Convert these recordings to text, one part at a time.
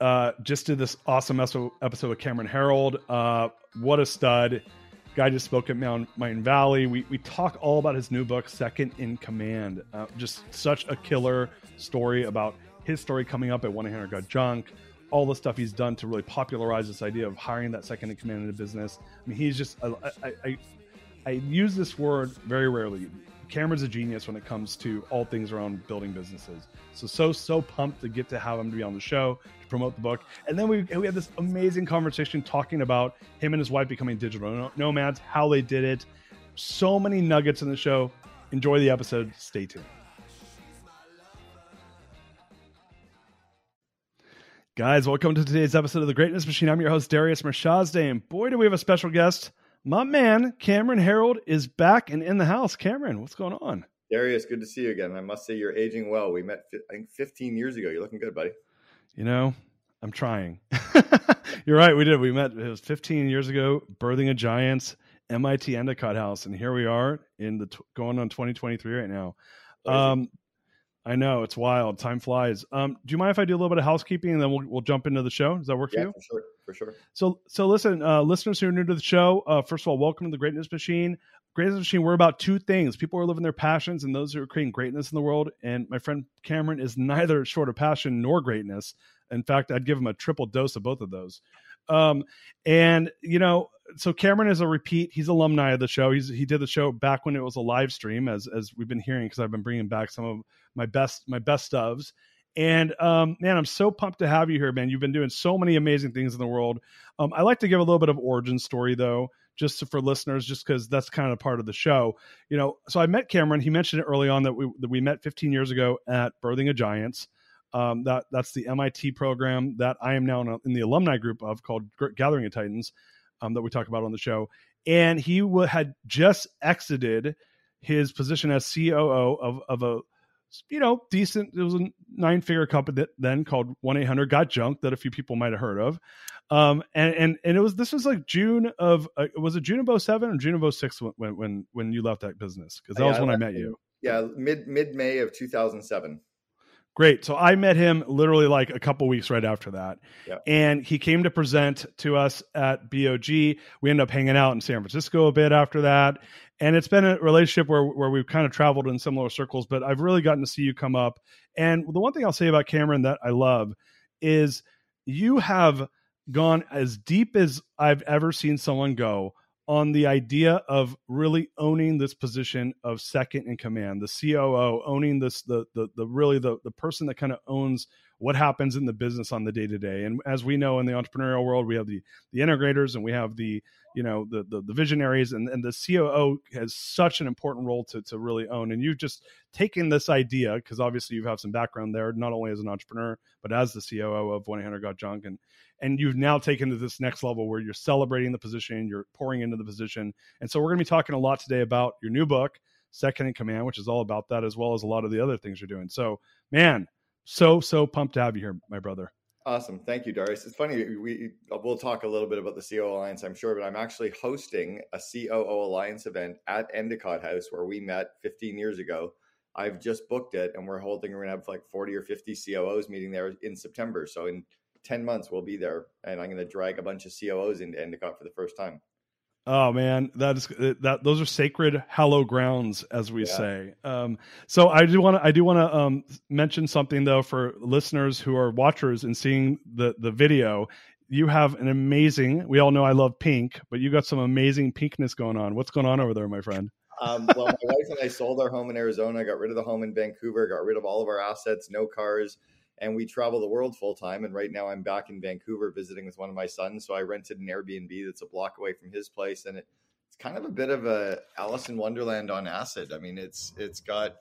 Uh, just did this awesome episode with Cameron Herold. Uh, what a stud. Guy just spoke at Mount, Mindvalley. We, we talk all about his new book, Second in Command. Uh, just such a killer story about his story coming up at 1 800 Got Junk, all the stuff he's done to really popularize this idea of hiring that second in command in a business. I mean, he's just, I, I, I, I use this word very rarely. Cameron's a genius when it comes to all things around building businesses. So so so pumped to get to have him to be on the show to promote the book. And then we we had this amazing conversation talking about him and his wife becoming digital nomads, how they did it. So many nuggets in the show. Enjoy the episode. Stay tuned. Guys, welcome to today's episode of the Greatness Machine. I'm your host Darius Mirshahzadeh, and boy, do we have a special guest my man Cameron Herold is back and in the house. Cameron, what's going on? Darius, good to see you again. I must say you're aging well. We met, I think, 15 years ago. You're looking good, buddy. You know, I'm trying. you're right. We did. We met. It was 15 years ago. Birthing of Giants, MIT Endicott House, and here we are in the going on 2023 right now. Um, I know it's wild. Time flies. Um, do you mind if I do a little bit of housekeeping and then we'll, we'll jump into the show? Does that work yeah, for you? For sure, for sure. So, so listen, uh, listeners who are new to the show. Uh, first of all, welcome to the Greatness Machine. Greatness Machine. We're about two things: people are living their passions and those who are creating greatness in the world. And my friend Cameron is neither short of passion nor greatness. In fact, I'd give him a triple dose of both of those. Um, and you know, so Cameron is a repeat. He's alumni of the show. He's he did the show back when it was a live stream, as as we've been hearing because I've been bringing back some of my best my best ofs. And um, man, I'm so pumped to have you here, man. You've been doing so many amazing things in the world. Um, I like to give a little bit of origin story though, just for listeners, just because that's kind of part of the show. You know, so I met Cameron. He mentioned it early on that we that we met 15 years ago at Birthing of Giants. Um, that that's the MIT program that I am now in, a, in the alumni group of called Gathering of Titans um, that we talk about on the show. And he w- had just exited his position as COO of of a you know, decent. It was a nine figure company that then called one eight hundred got junk that a few people might have heard of. Um, and and and it was this was like June of uh, was it June of 07 or June of 06 when when when you left that business because that yeah, was when I met you. Yeah, mid mid May of two thousand seven. Great. So I met him literally like a couple weeks right after that. Yep. And he came to present to us at BOG. We ended up hanging out in San Francisco a bit after that. And it's been a relationship where, where we've kind of traveled in similar circles, but I've really gotten to see you come up. And the one thing I'll say about Cameron that I love is you have gone as deep as I've ever seen someone go on the idea of really owning this position of second in command, the COO, owning this the the the really the the person that kind of owns what happens in the business on the day to day. And as we know in the entrepreneurial world, we have the the integrators and we have the you know the the, the visionaries and, and the COO has such an important role to to really own. And you've just taken this idea because obviously you have some background there, not only as an entrepreneur but as the COO of One Eight Hundred Got Junk, and and you've now taken to this next level where you're celebrating the position, you're pouring into the position. And so we're going to be talking a lot today about your new book, Second in Command, which is all about that as well as a lot of the other things you're doing. So, man, so so pumped to have you here, my brother. Awesome. Thank you, Darius. It's funny. We we'll talk a little bit about the COO Alliance, I'm sure, but I'm actually hosting a COO Alliance event at Endicott House where we met 15 years ago. I've just booked it, and we're holding. We're gonna have like 40 or 50 COOs meeting there in September. So in 10 months, we'll be there, and I'm gonna drag a bunch of COOs into Endicott for the first time. Oh man, that is that. Those are sacred, hallow grounds, as we yeah. say. Um, so I do want to I do want to um, mention something though for listeners who are watchers and seeing the the video. You have an amazing. We all know I love pink, but you got some amazing pinkness going on. What's going on over there, my friend? Um, well, my wife and I sold our home in Arizona. Got rid of the home in Vancouver. Got rid of all of our assets. No cars and we travel the world full time. And right now I'm back in Vancouver visiting with one of my sons. So I rented an Airbnb that's a block away from his place, and it, it's kind of a bit of a Alice in Wonderland on acid. I mean, it's it's got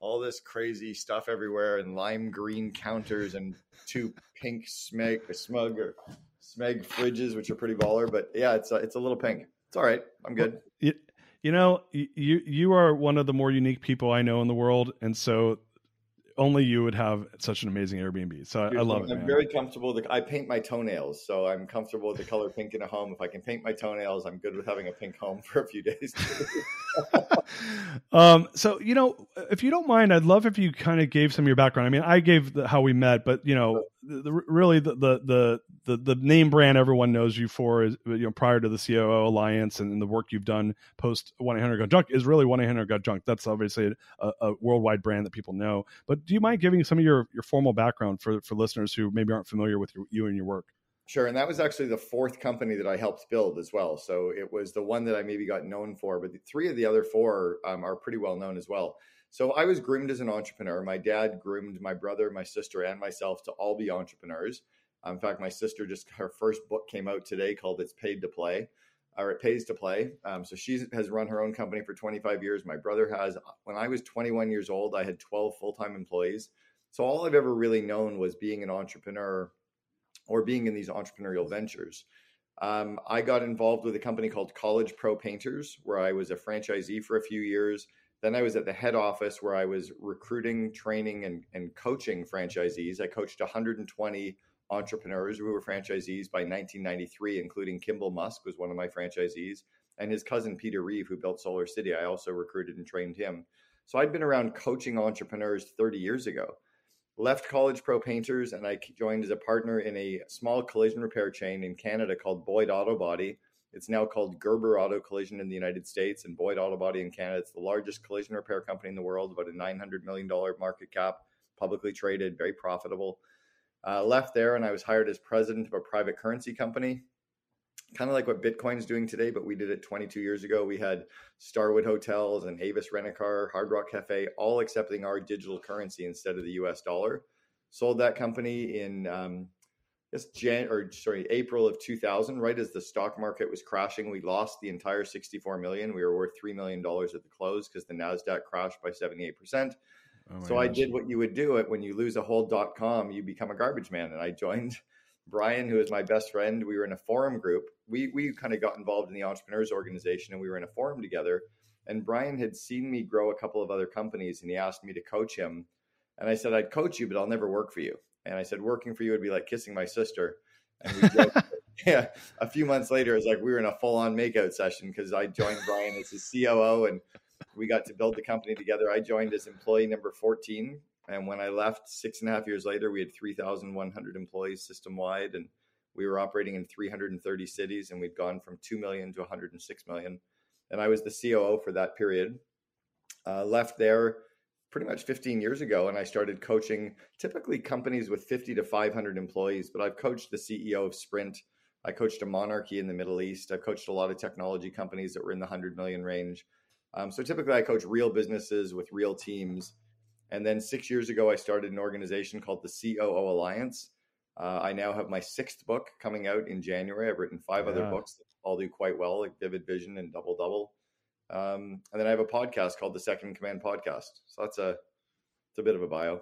all this crazy stuff everywhere and lime green counters and two pink smeg smug or smeg fridges, which are pretty baller. But yeah, it's a, it's a little pink. It's all right. I'm good. You, you know, you you are one of the more unique people I know in the world, and so only you would have such an amazing Airbnb. So I, I love I'm it. I'm very comfortable. The, I paint my toenails, so I'm comfortable with the color pink in a home. If I can paint my toenails, I'm good with having a pink home for a few days. um, so you know, if you don't mind, I'd love if you kind of gave some of your background. I mean, I gave the, how we met, but you know, the, the, really the, the the the name brand everyone knows you for is you know prior to the COO Alliance and, the work you've done post one eight hundred got junk is really one eight hundred got junk. That's obviously a, a worldwide brand that people know, but do you mind giving some of your your formal background for for listeners who maybe aren't familiar with your, you and your work? Sure, and that was actually the fourth company that I helped build as well. So it was the one that I maybe got known for, but three of the other four um, are pretty well known as well. So I was groomed as an entrepreneur. My dad groomed my brother, my sister, and myself to all be entrepreneurs. Um, in fact, my sister just her first book came out today called "It's Paid to Play." or it pays to play. Um, so she has run her own company for 25 years. My brother has. When I was 21 years old, I had 12 full time employees. So all I've ever really known was being an entrepreneur or being in these entrepreneurial ventures. Um, I got involved with a company called College Pro Painters, where I was a franchisee for a few years. Then I was at the head office where I was recruiting, training, and, and coaching franchisees. I coached 120 entrepreneurs who were franchisees by 1993, including Kimball Musk was one of my franchisees, and his cousin Peter Rive, who built Solar City. I also recruited and trained him. So I'd been around coaching entrepreneurs 30 years ago. Left College Pro Painters and I joined as a partner in a small collision repair chain in Canada called Boyd Auto Body. It's now called Gerber Auto Collision in the United States and Boyd Auto Body in Canada. It's the largest collision repair company in the world, about a $900 million market cap, publicly traded, very profitable. Uh, left there and I was hired as president of a private currency company. Kind of like what Bitcoin is doing today, but we did it 22 years ago. We had Starwood Hotels and Avis Rent a Car, Hard Rock Cafe, all accepting our digital currency instead of the US dollar. Sold that company in um, guess Jan or sorry April of 2000, right as the stock market was crashing. We lost the entire 64 million. We were worth three million dollars at the close because the Nasdaq crashed by 78 percent. Oh so gosh. I did what you would do it when you lose a whole dot com, you become a garbage man. And I joined Brian, who is my best friend. We were in a forum group. We we kind of got involved in the entrepreneurs organization and we were in a forum together. And Brian had seen me grow a couple of other companies and he asked me to coach him. And I said, I'd coach you, but I'll never work for you. And I said, working for you would be like kissing my sister. And we joked, yeah, a few months later, it's like we were in a full on makeout session because I joined Brian as his COO and we got to build the company together. I joined as employee number 14. And when I left six and a half years later, we had 3,100 employees system wide. And we were operating in 330 cities. And we'd gone from 2 million to 106 million. And I was the COO for that period. Uh, left there pretty much 15 years ago. And I started coaching typically companies with 50 to 500 employees. But I've coached the CEO of Sprint I coached a monarchy in the Middle East. I've coached a lot of technology companies that were in the 100 million range. Um, so typically, I coach real businesses with real teams. And then six years ago, I started an organization called the COO Alliance. Uh, I now have my sixth book coming out in January. I've written five yeah. other books that all do quite well, like Vivid Vision and Double Double. Um, and then I have a podcast called the Second Command Podcast. So that's a it's a bit of a bio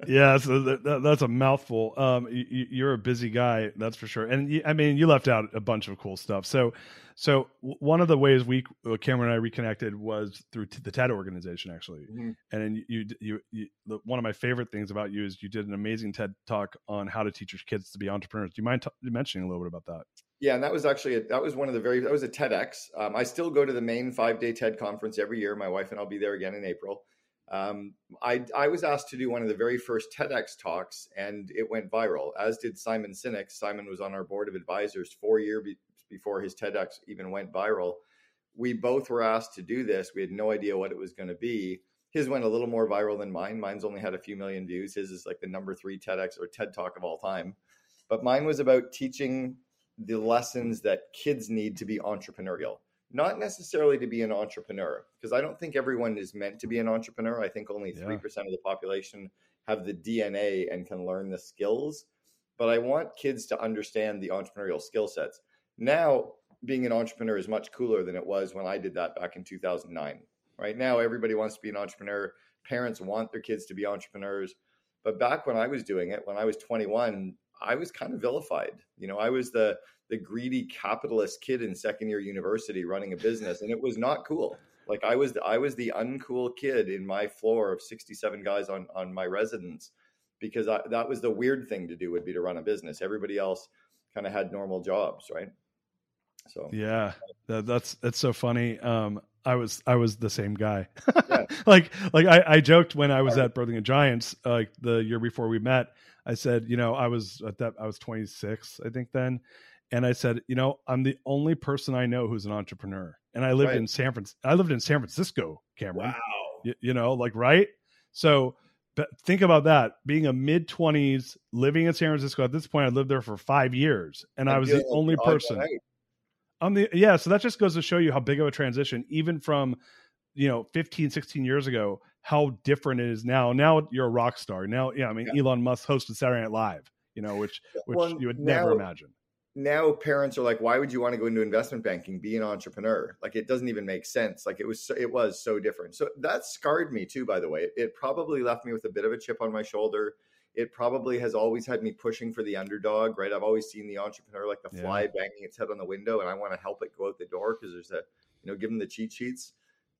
yeah, so that, that's a mouthful. Um, you, are a busy guy, that's for sure. And you, I mean, you left out a bunch of cool stuff. So, so one of the ways we uh, Cameron and I reconnected was through the TED organization, actually. Mm-hmm. And you, you, you, you, one of my favorite things about you is you did an amazing TED talk on how to teach your kids to be entrepreneurs. Do you mind t- mentioning a little bit about that? Yeah, and that was actually a, that was one of the very that was a TEDx. Um, I still go to the main five day TED conference every year. My wife and I'll be there again in April. Um, I, I was asked to do one of the very first TEDx talks, and it went viral, as did Simon Sinek. Simon was on our board of advisors four years be- before his TEDx even went viral. We both were asked to do this. We had no idea what it was going to be. His went a little more viral than mine. Mine's only had a few million views. His is like the number three TEDx or TED talk of all time. But mine was about teaching the lessons that kids need to be entrepreneurial not necessarily to be an entrepreneur because I don't think everyone is meant to be an entrepreneur. I think only 3% of the population have the DNA and can learn the skills. But I want kids to understand the entrepreneurial skill sets. Now, being an entrepreneur is much cooler than it was when I did that back in 2009. Right now, everybody wants to be an entrepreneur. Parents want their kids to be entrepreneurs. But back when I was doing it, when I was 21, I was kind of vilified. You know, I was the the greedy capitalist kid in second year university running a business, and it was not cool. Like I was, the, I was the uncool kid in my floor of sixty seven guys on on my residence because I, that was the weird thing to do would be to run a business. Everybody else kind of had normal jobs, right? So yeah, that, that's that's so funny. Um, I was I was the same guy. Like like I, I joked when I was at Birthing Giants, uh, like the year before we met. I said, you know, I was at that I was 26, I think then, and I said, you know, I'm the only person I know who's an entrepreneur, and I lived right. in San Francisco. I lived in San Francisco, Cameron. Wow, you, you know, like right. So, but think about that: being a mid 20s, living in San Francisco. At this point, I lived there for five years, and I was the only person. I'm the yeah. So that just goes to show you how big of a transition, even from you know 15 16 years ago how different it is now. Now you're a rock star. Now yeah i mean yeah. elon musk hosted saturday night live you know which which well, you would now, never imagine. now parents are like why would you want to go into investment banking? Be an entrepreneur. Like it doesn't even make sense. Like it was so, it was so different. So that scarred me too by the way. It, it probably left me with a bit of a chip on my shoulder. It probably has always had me pushing for the underdog right? I've always seen the entrepreneur like the fly yeah. banging its head on the window and i want to help it go out the door because there's a you know give them the cheat sheets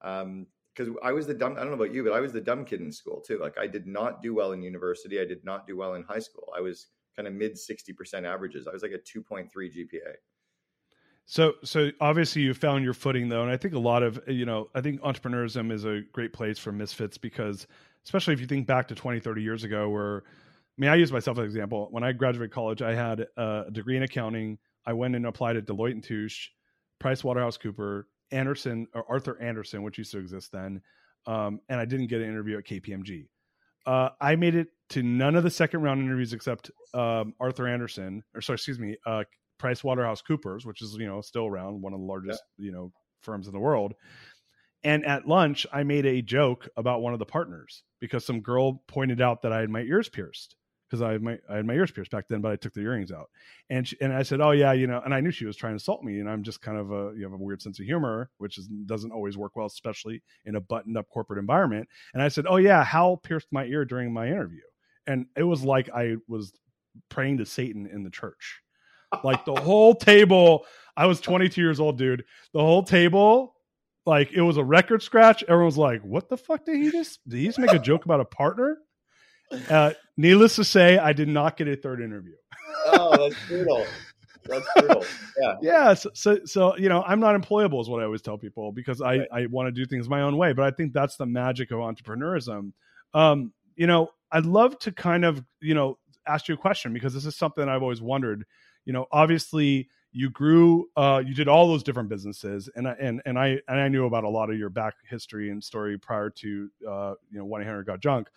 um because I was the dumb. I don't know about you, but I was the dumb kid in school too. Like I did not do well in university. I did not do well in high school. I was kind of mid 60% averages. I was like a 2.3 GPA. So, so obviously you found your footing though. And I think a lot of, you know, I think entrepreneurism is a great place for misfits because especially if you think back to 20, 30 years ago where, I mean, I use myself as an example. When I graduated college, I had a degree in accounting. I went and applied at Deloitte and Touche, Price Andersen or Arthur Anderson, which used to exist then. Um, and I didn't get an interview at KPMG. Uh, I made it to none of the second round interviews except um, Arthur Anderson, or sorry, excuse me, uh, Price Waterhouse Coopers, which is you know still around, one of the largest yeah. you know firms in the world. And at lunch, I made a joke about one of the partners because some girl pointed out that I had my ears pierced because I had my I had my ears pierced back then, but I took the earrings out, and she, and I said, oh yeah, you know, and I knew she was trying to insult me, and I'm just kind of a you have a weird sense of humor, which is, doesn't always work well, especially in a buttoned up corporate environment. And I said, oh yeah, Hal pierced my ear during my interview, and it was like I was praying to Satan in the church, like the whole table. I was 22 years old, dude. The whole table like it was a record scratch. Everyone was like, "What the fuck did he just? Did he just make a joke about a partner?" Uh, needless to say, I did not get a third interview. oh, that's brutal. That's brutal. Yeah. Yeah. So, so, so, you know, I'm not employable, is what I always tell people because I, right. I want to do things my own way. But I think that's the magic of entrepreneurism. Um, you know, I'd love to kind of, you know, ask you a question because this is something I've always wondered. You know, obviously, you grew uh, you did all those different businesses and I, and and I and I knew about a lot of your back history and story prior to uh, you know 1-800 got junk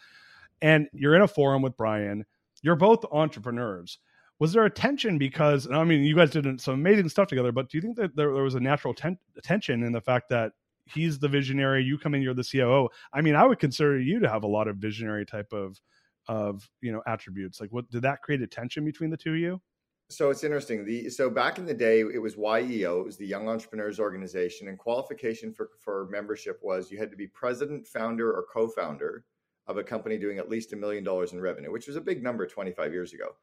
and you're in a forum with Brian. You're both entrepreneurs. was there a tension because I mean you guys did some amazing stuff together, but do you think that there, there was a natural ten- tension in the fact that he's the visionary, you come in, you're the COO? I mean, I would consider you to have a lot of visionary type of of you know attributes. Like, what did that create a tension between the two of you? So it's interesting. The so back in the day, it was YEO, it was the Young Entrepreneurs Organization, and qualification for for membership was you had to be president, founder, or co-founder of a company doing at least a million dollars in revenue, which was a big number 25 years ago.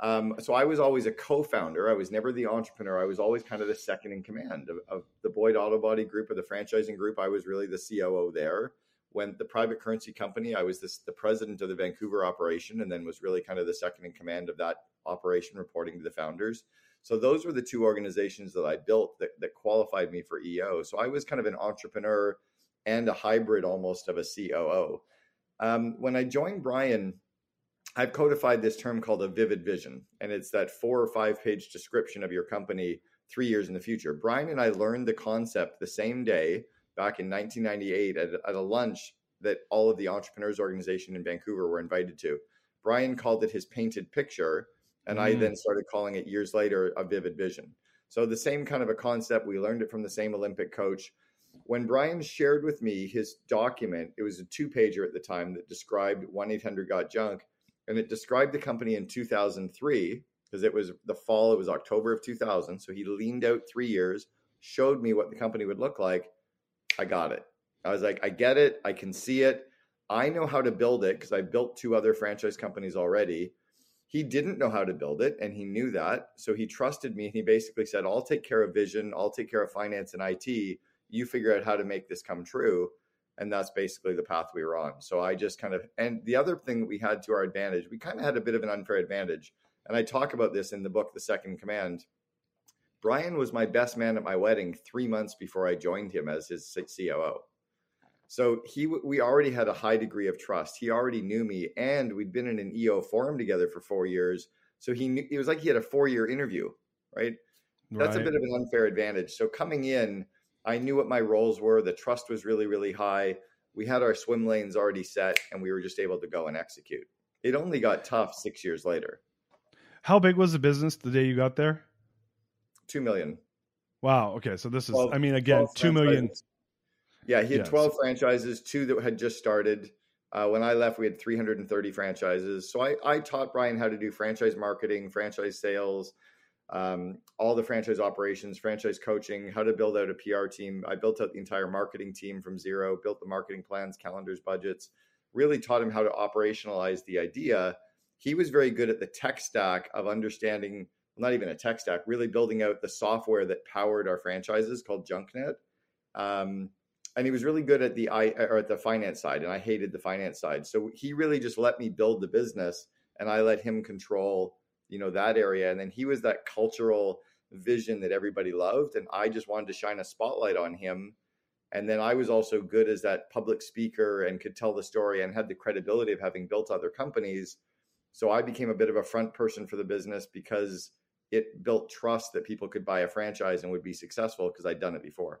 Um, so I was always a co-founder. I was never the entrepreneur. I was always kind of the second in command of, of the Boyd Auto Body Group or the franchising group. I was really the COO there. When the private currency company, I was this, the president of the Vancouver operation, and then was really kind of the second in command of that operation, reporting to the founders. So those were the two organizations that I built that, that qualified me for EO. So I was kind of an entrepreneur and a hybrid almost of a COO. Um, when I joined Brian, I've codified this term called a vivid vision, and it's that four or five page description of your company three years in the future. Brian and I learned the concept the same day back in 1998 at, at a lunch that all of the entrepreneurs organization in Vancouver were invited to. Brian called it his painted picture, and mm. I then started calling it years later a vivid vision. So the same kind of a concept. We learned it from the same Olympic coach. When Brian shared with me his document, it was a two pager at the time that described 1 800 Got Junk and it described the company in 2003 because it was the fall it was october of 2000 so he leaned out three years showed me what the company would look like. I got it. I was like i get it. I can see it. I know how to build it because i built two other franchise companies already. He didn't know how to build it and he knew that so he trusted me and he basically said i'll take care of vision i'll take care of finance and it you figure out how to make this come true and that's basically the path we were on. So I just kind of and the other thing that we had to our advantage, we kind of had a bit of an unfair advantage. And I talk about this in the book The Second Command. Brian was my best man at my wedding 3 months before I joined him as his COO. So he we already had a high degree of trust. He already knew me and we'd been in an EO forum together for 4 years. So he knew it was like he had a 4-year interview, right? That's right. a bit of an unfair advantage. So coming in I knew what my roles were. The trust was really, really high. We had our swim lanes already set, and we were just able to go and execute. It only got tough six years later. How big was the business the day you got there? Two million. Wow. Okay. So this is, 12, I mean, again, two million. Yeah, he had yes. 12 franchises, two that had just started. Uh, when I left, we had 330 franchises. So I, I taught Brian how to do franchise marketing, franchise sales, um, all the franchise operations, franchise coaching, how to build out a PR team. I built out the entire marketing team from zero, built the marketing plans, calendars, budgets, really taught him how to operationalize the idea. He was very good at the tech stack of understanding, not even a tech stack, really building out the software that powered our franchises called JunkNet. Um, and he was really good at the I or at the finance side, and I hated the finance side. So he really just let me build the business, and I let him control you know that area and then he was that cultural vision that everybody loved and i just wanted to shine a spotlight on him. And then i was also good as that public speaker and could tell the story and had the credibility of having built other companies. So i became a bit of a front person for the business because it built trust that people could buy a franchise and would be successful because i'd done it before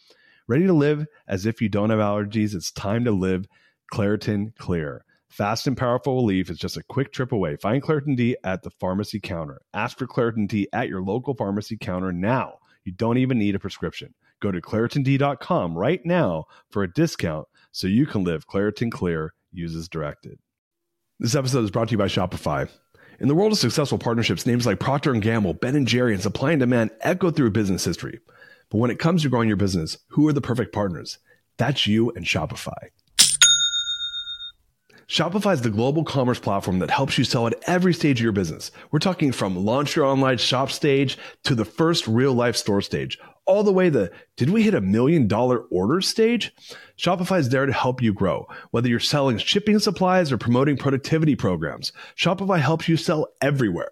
Ready to live as if you don't have allergies? It's time to live Claritin Clear. Fast and powerful relief is just a quick trip away. Find Claritin D at the pharmacy counter. Ask for Claritin D at your local pharmacy counter now. You don't even need a prescription. Go to ClaritinD.com right now for a discount so you can live Claritin Clear. Use as directed. This episode is brought to you by Shopify. In the world of successful partnerships, names like Procter & Gamble, Ben & Jerry, and Supply and Demand echo through business history. But when it comes to growing your business, who are the perfect partners? That's you and Shopify. Shopify is the global commerce platform that helps you sell at every stage of your business. We're talking from launch your online shop stage to the first real life store stage, all the way to did we hit a million dollar order stage? Shopify is there to help you grow. Whether you're selling shipping supplies or promoting productivity programs, Shopify helps you sell everywhere.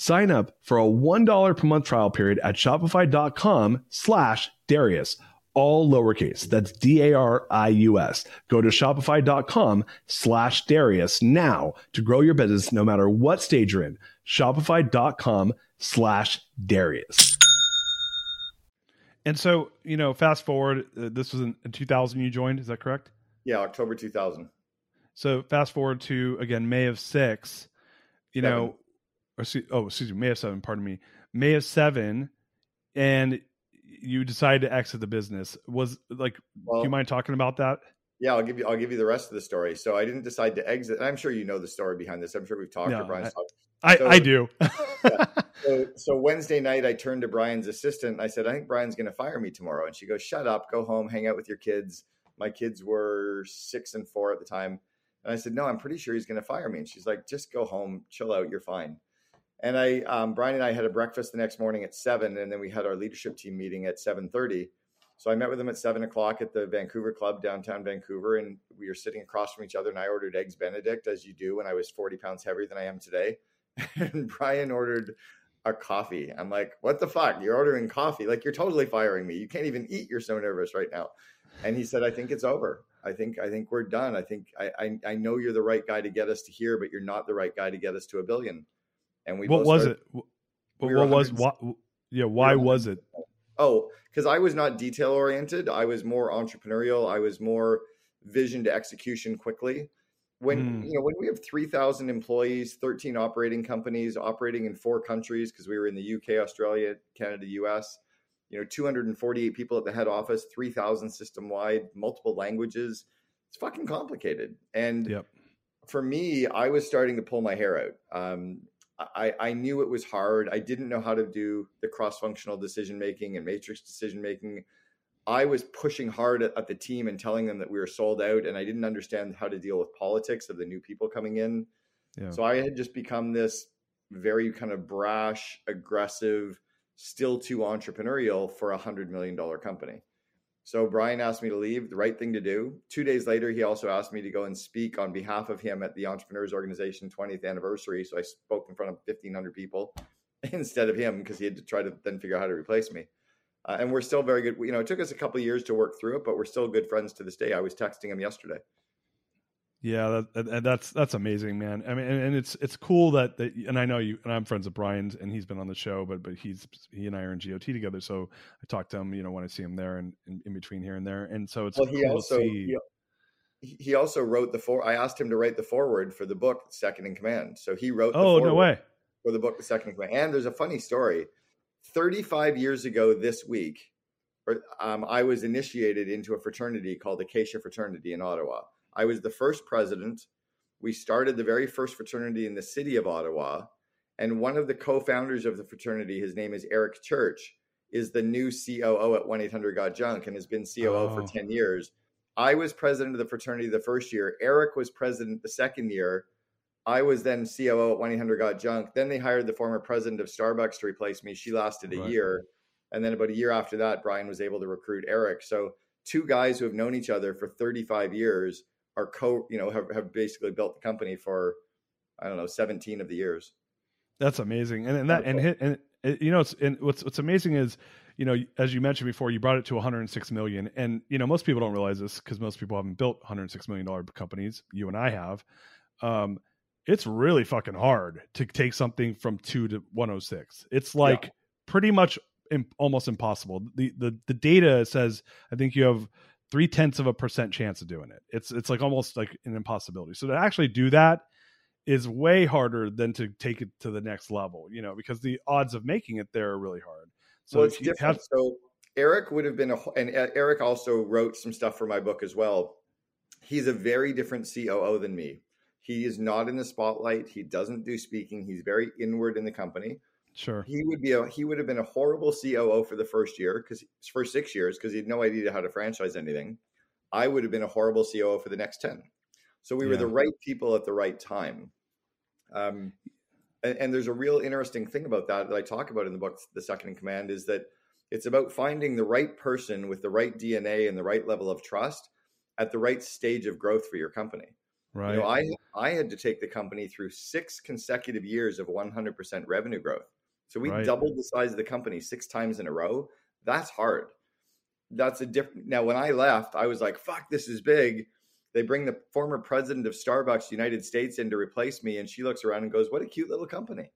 Sign up for a $1 per month trial period at shopify.com slash Darius, all lowercase. That's D-A-R-I-U-S. Go to shopify.com slash Darius now to grow your business no matter what stage you're in. Shopify.com slash Darius. And so, you know, fast forward, uh, this was in, in 2000 you joined, is that correct? Yeah, October 2000. So fast forward to, again, May of 6, you Seven. know, or oh, excuse me, May of seven. Pardon me, May of seven, and you decided to exit the business. Was like, well, do you mind talking about that? Yeah, I'll give you. I'll give you the rest of the story. So I didn't decide to exit. I'm sure you know the story behind this. I'm sure we've talked. No, Brian's I, talked. I, I do. yeah. so, so Wednesday night, I turned to Brian's assistant. And I said, "I think Brian's going to fire me tomorrow." And she goes, "Shut up. Go home. Hang out with your kids." My kids were six and four at the time. And I said, "No, I'm pretty sure he's going to fire me." And she's like, "Just go home, chill out. You're fine." And I, um, Brian and I had a breakfast the next morning at seven, and then we had our leadership team meeting at seven thirty. So I met with him at seven o'clock at the Vancouver Club downtown Vancouver, and we were sitting across from each other. And I ordered eggs Benedict, as you do when I was forty pounds heavier than I am today. And Brian ordered a coffee. I'm like, what the fuck? You're ordering coffee? Like you're totally firing me. You can't even eat. You're so nervous right now. And he said, I think it's over. I think I think we're done. I think I, I I know you're the right guy to get us to here, but you're not the right guy to get us to a billion and we what was started, it? What, what was what yeah why we was it? oh because i was not detail oriented. I was more entrepreneurial. I was more vision to execution quickly. When mm. you know when we have 3000 employees 13 operating companies operating in four countries because we were in the uk australia canada us you know 248 people at the head office 3000 system wide multiple languages it's fucking complicated. And yep. for me i was starting to pull my hair out. Um, I, I knew it was hard. I didn't know how to do the cross functional decision making and matrix decision making. I was pushing hard at, at, the team and telling them that we were sold out, and I didn't understand how to deal with politics of the new people coming in. Yeah. So I had just become this very kind of brash, aggressive, still too entrepreneurial for a hundred million dollar company. So Brian asked me to leave, the right thing to do. Two days later, he also asked me to go and speak on behalf of him at the Entrepreneurs Organization 20th anniversary. So I spoke in front of 1,500 people instead of him because he had to try to then figure out how to replace me. Uh, and we're still very good. You know, it took us a couple years to work through it, but we're still good friends to this day. I was texting him yesterday. Yeah, that, that, that's that's amazing, man. I mean, and, and, it's it's cool that, that and I know you and I'm friends with Brian's and he's been on the show, but but he's he and I are in GOT together, so I talk to him, you know, when I see him there and in, in between here and there, and so it's well, he cool also he, he, also wrote the for. I asked him to write the foreword for the book Second in Command, so he wrote. oh no way! For the book Second in Command, and there's a funny story. Thirty-five years ago this week, um, I was initiated into a fraternity called Acacia Fraternity in Ottawa I was the first president. We started the very first fraternity in the city of Ottawa. And one of the co founders of the fraternity, his name is Eric Church, is the new COO at 1 800 Got Junk and has been COO oh. for 10 years. I was president of the fraternity the first year. Eric was president the second year. I was then COO at 1 800 Got Junk. Then they hired the former president of Starbucks to replace me. She lasted a right. year. And then about a year after that, Brian was able to recruit Eric. So two guys who have known each other for 35 years are co, you know, have, have basically built the company for, I don't know, 17 of the years. That's amazing. And, and that, and, hit, and you know, it's, and what's, what's amazing is, you know, as you mentioned before, you brought it to 106 million. And, you know, most people don't realize this because most people haven't built 106 million dollar companies. You and I have. Um, it's really fucking hard to take something from two to 106. It's like yeah. pretty much imp- almost impossible. The, the the data says I think you have three tenths of a percent chance of doing it. It's it's like almost like an impossibility. So to actually do that is way harder than to take it to the next level. You know, because the odds of making it there are really hard. So well, it's different. Have- so Eric would have been a, and uh, Eric also wrote some stuff for my book as well. He's a very different COO than me. He is not in the spotlight. He doesn't do speaking. He's very inward in the company. Sure. He would be a he would have been a horrible COO for the first year because for six years because he had no idea how to franchise anything. I would have been a horrible COO for the next ten. So we yeah. were the right people at the right time. Um, and, and there's a real interesting thing about that that I talk about in the book, The Second in Command, is that it's about finding the right person with the right DNA and the right level of trust at the right stage of growth for your company. Right. You know, I I had to take the company through six consecutive years of 100% revenue growth. So we right. doubled the size of the company six times in a row. That's hard. That's a different. Now, when I left, I was like, "Fuck, this is big." They bring the former president of Starbucks United States in to replace me, and she looks around and goes, "What a cute little company."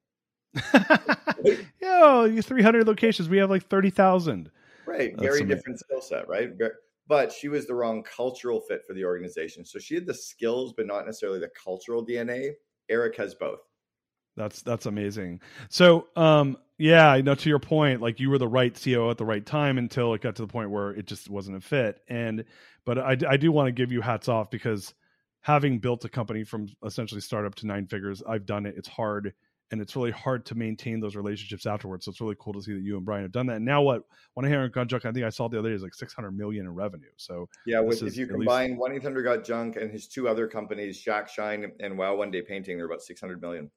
Yo, you 300 locations. We have like 30,000. Right. That's Very amazing. different skill set, right? But she was the wrong cultural fit for the organization. So she had the skills, but not necessarily the cultural DNA. Eric has both. That's that's amazing. So, um, yeah, I know to your point, like you were the right CEO at the right time until it got to the point where it just wasn't a fit. And but I, I do want to give you hats off because having built a company from essentially startup to nine figures, I've done it. It's hard and it's really hard to maintain those relationships afterwards. So it's really cool to see that you and Brian have done that. And now what? I hear Got Junk, I think I saw the other day is like 600 million in revenue. So yeah, with, if you combine one eight hundred Got Junk and his two other companies, Shack Shine and Wow One Day Painting, they're about 600 million.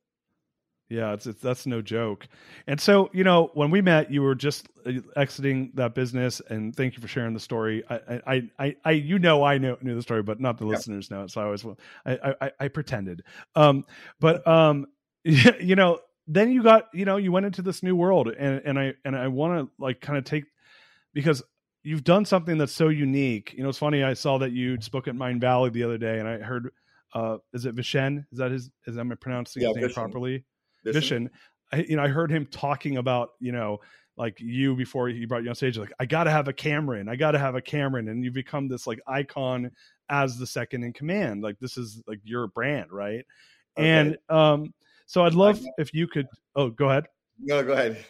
Yeah, it's, it's that's no joke. And so, you know, when we met, you were just uh, exiting that business, and thank you for sharing the story. I, I, I, I you know, I knew knew the story, but not the yeah. listeners know it. So I always, I, I, I pretended. Um, but um, you know, then you got, you know, you went into this new world, and and I and I want to like kind of take because you've done something that's so unique. You know, it's funny. I saw that you spoke at Mindvalley the other day, and I heard, uh, is it Vishen? Is that his? Is am I pronouncing yeah, his name Vishen. properly? Vishen. I, you know, I heard him talking about, you know, like you before he brought you on stage, like I got to have a Cameron, I got to have a Cameron, and you become this like icon as the second in command. Like this is like your brand, right? Okay. And um, so I'd love if you could. Oh, go ahead. No, go ahead.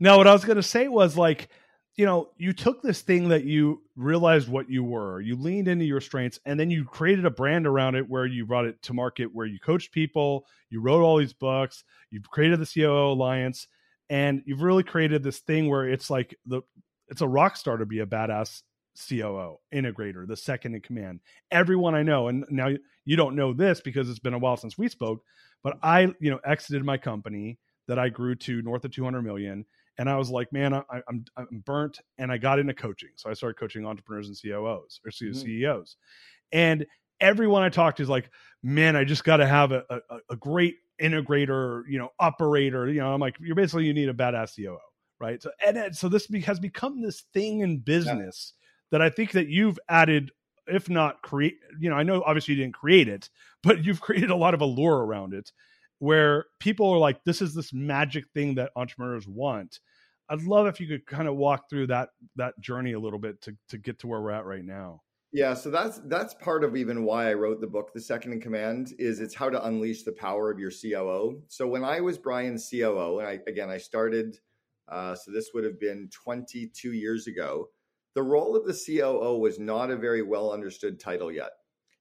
Now, what I was going to say was like, you know, you took this thing that you realized what you were, you leaned into your strengths, and then you created a brand around it where you brought it to market, where you coached people, you wrote all these books, you've created the COO Alliance, and you've really created this thing where it's like the it's a rock star to be a badass COO integrator, the second in command. Everyone I know, and now you don't know this because it's been a while since we spoke, but I, you know, exited my company that I grew to north of 200 million. And I was like, man, I, am I'm, I'm burnt. And I got into coaching. So I started coaching entrepreneurs and COOs or CEOs. Mm-hmm. And everyone I talked to is like, man, I just got to have a, a, a, great integrator, you know, operator. You know, I'm like, you're basically, you need a badass COO. Right. So, and so this has become this thing in business yeah. that I think that you've added if not create you know i know obviously you didn't create it but you've created a lot of allure around it where people are like this is this magic thing that entrepreneurs want. I'd love if you could kind of walk through that that journey a little bit to to get to where we're at right now. Yeah so that's that's part of even why i wrote the book the second in command is it's how to unleash the power of your coo so when i was brian's coo and i again i started uh, so this would have been 22 years ago the role of the COO was not a very well understood title yet.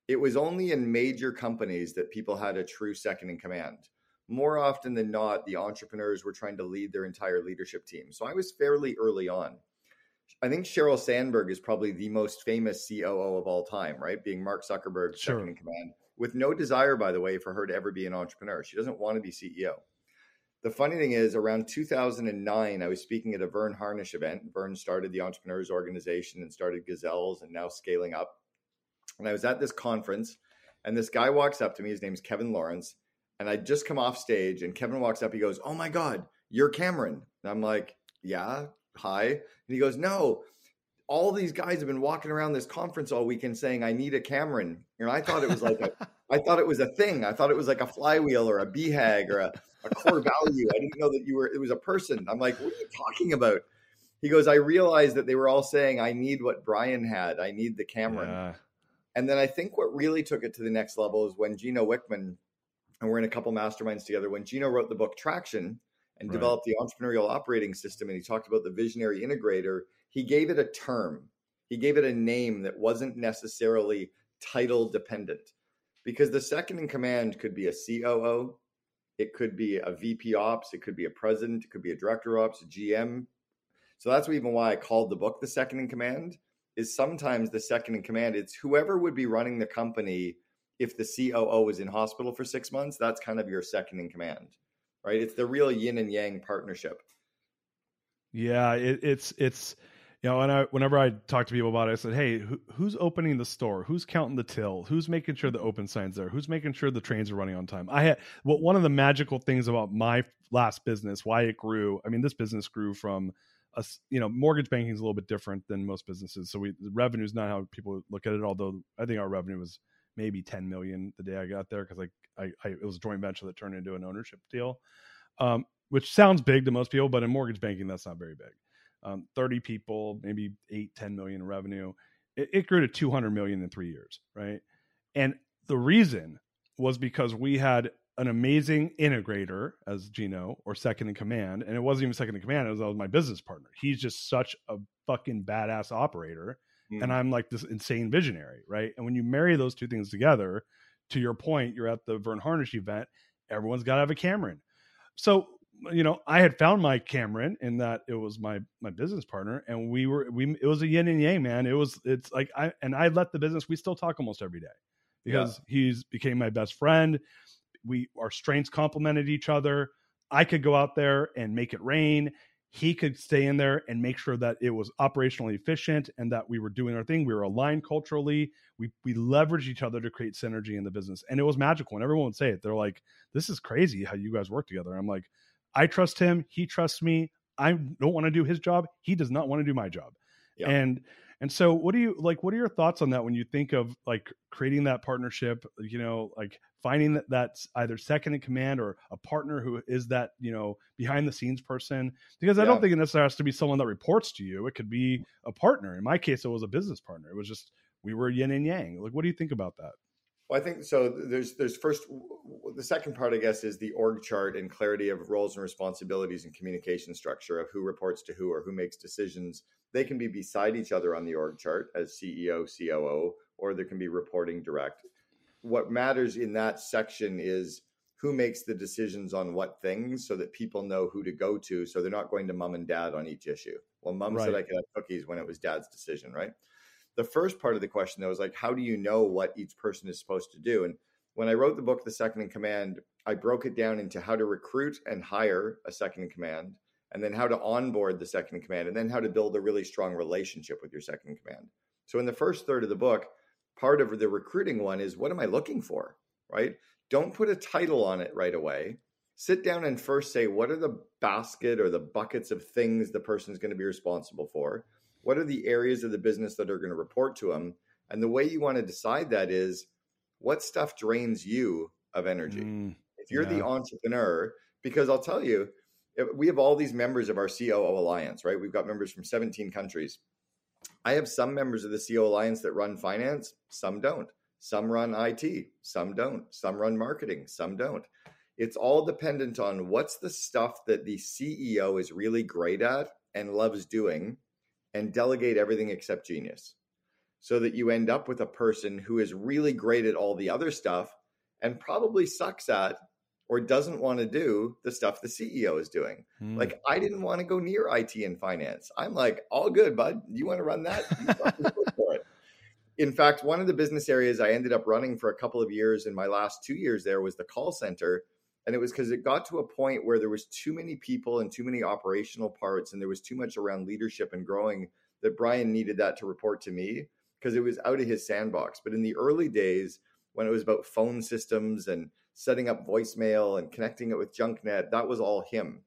It was only in major companies that people had a true second in command. More often than not, the entrepreneurs were trying to lead their entire leadership team. So I was fairly early on. I think Sheryl Sandberg is probably the most famous COO of all time, right? Being Mark Zuckerberg's sure. second in command, with no desire, by the way, for her to ever be an entrepreneur. She doesn't want to be CEO. the funny thing is, around 2009, I was speaking at a Verne Harnish event. Verne started the Entrepreneurs Organization and started Gazelles and now scaling up. And I was at this conference, and this guy walks up to me. His name's Kevin Lawrence. And I just come off stage, and Kevin walks up. He goes, Oh my God, you're Cameron. And I'm like, Yeah, hi. And he goes, No, all these guys have been walking around this conference all weekend saying, I need a Cameron. And I thought it was like a, I thought it was a thing. I thought it was like a flywheel or a BHAG or a, a core value. I didn't know that you were, it was a person. I'm like, what are you talking about? He goes, I realized that they were all saying, I need what Brian had. I need the Cameron. Yeah. And then I think what really took it to the next level is when Gino Wickman, and we're in a couple masterminds together, when Gino wrote the book Traction and right. developed the entrepreneurial operating system, and he talked about the visionary integrator, he gave it a term. He gave it a name that wasn't necessarily title dependent because the second in command could be a COO, it could be a VP ops, it could be a president, it could be a director ops, a GM. So that's even why I called the book the second in command is sometimes the second in command it's whoever would be running the company if the COO was in hospital for 6 months, that's kind of your second in command. Right? It's the real yin and yang partnership. Yeah, it, it's it's you know, and I, whenever I talk to people about it, I said, "Hey, who, who's opening the store? Who's counting the till? Who's making sure the open signs there? Who's making sure the trains are running on time?" I had well, one of the magical things about my last business, why it grew. I mean, this business grew from you know, mortgage banking is a little bit different than most businesses. So we revenue is not how people look at it. Although I think our revenue was maybe 10 million the day I got there because I, I, I, it was a joint venture that turned into an ownership deal, um, which sounds big to most people, but in mortgage banking, that's not very big um, 30 people, maybe eight, 10 million revenue. It, it grew to 200 million in three years, right? And the reason was because we had an amazing integrator as Gino or second in command. And it wasn't even second in command, it was, was my business partner. He's just such a fucking badass operator. Mm. And I'm like this insane visionary, right? And when you marry those two things together, to your point, you're at the Verne Harnish event, everyone's got to have a Cameron. So you know, I had found my Cameron in that it was my my business partner, and we were we it was a yin and yang, man. It was it's like I and I let the business. We still talk almost every day because yeah. he's became my best friend. We our strengths complemented each other. I could go out there and make it rain. He could stay in there and make sure that it was operationally efficient and that we were doing our thing. We were aligned culturally. We we leveraged each other to create synergy in the business, and it was magical. And everyone would say it. They're like, "This is crazy how you guys work together." I'm like I trust him. He trusts me. I don't want to do his job. He does not want to do my job. Yeah. And and so what do you like what are your thoughts on that when you think of like creating that partnership, you know, like finding that that's either second in command or a partner who is that, you know, behind the scenes person? Because I yeah. don't think it necessarily has to be someone that reports to you. It could be a partner. In my case, it was a business partner. It was just we were yin and yang. Like what do you think about that? Well, I think so. There's there's first the second part, I guess, is the org chart and clarity of roles and responsibilities and communication structure of who reports to who or who makes decisions. They can be beside each other on the org chart as CEO, COO, or there can be reporting direct. What matters in that section is who makes the decisions on what things so that people know who to go to so they're not going to mom and dad on each issue. Well, mom right. said I could have cookies when it was dad's decision, right? The first part of the question though is like how do you know what each person is supposed to do? And when i wrote the book the second in command i broke it down into how to recruit and hire a second in command and then how to onboard the second in command and then how to build a really strong relationship with your second in command. So in the first third of the book part of the recruiting one is what am i looking for right? Don't put a title on it right away. Sit down and first say what are the basket or the buckets of things the person is going to be responsible for what are the areas of the business that are going to report to them and the way you want to decide that is what stuff drains you of energy? Mm, if you're yeah. the entrepreneur because i'll tell you we have all these members of our coo alliance right? We've got members from 17 countries. I have some members of the coo alliance that run finance some don't. Some run it some don't. Some run marketing some don't. It's all dependent on what's the stuff that the ceo is really great at and loves doing and delegate everything except genius so that you end up with a person who is really great at all the other stuff and probably sucks at or doesn't want to do the stuff the CEO is doing. Mm. Like I didn't want to go near IT and finance. I'm like, all good, bud. You want to run that? In fact, one of the business areas I ended up running for a couple of years in my last two years there was the call center. And it was because it got to a point where there was too many people and too many operational parts, and there was too much around leadership and growing that Brian needed that to report to me because it was out of his sandbox. But in the early days, when it was about phone systems and setting up voicemail and connecting it with JunkNet, that was all him.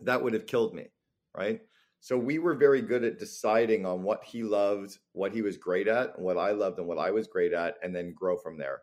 That would have killed me, right? So we were very good at deciding on what he loved, what he was great at, and what I loved and what I was great at, and then grow from there.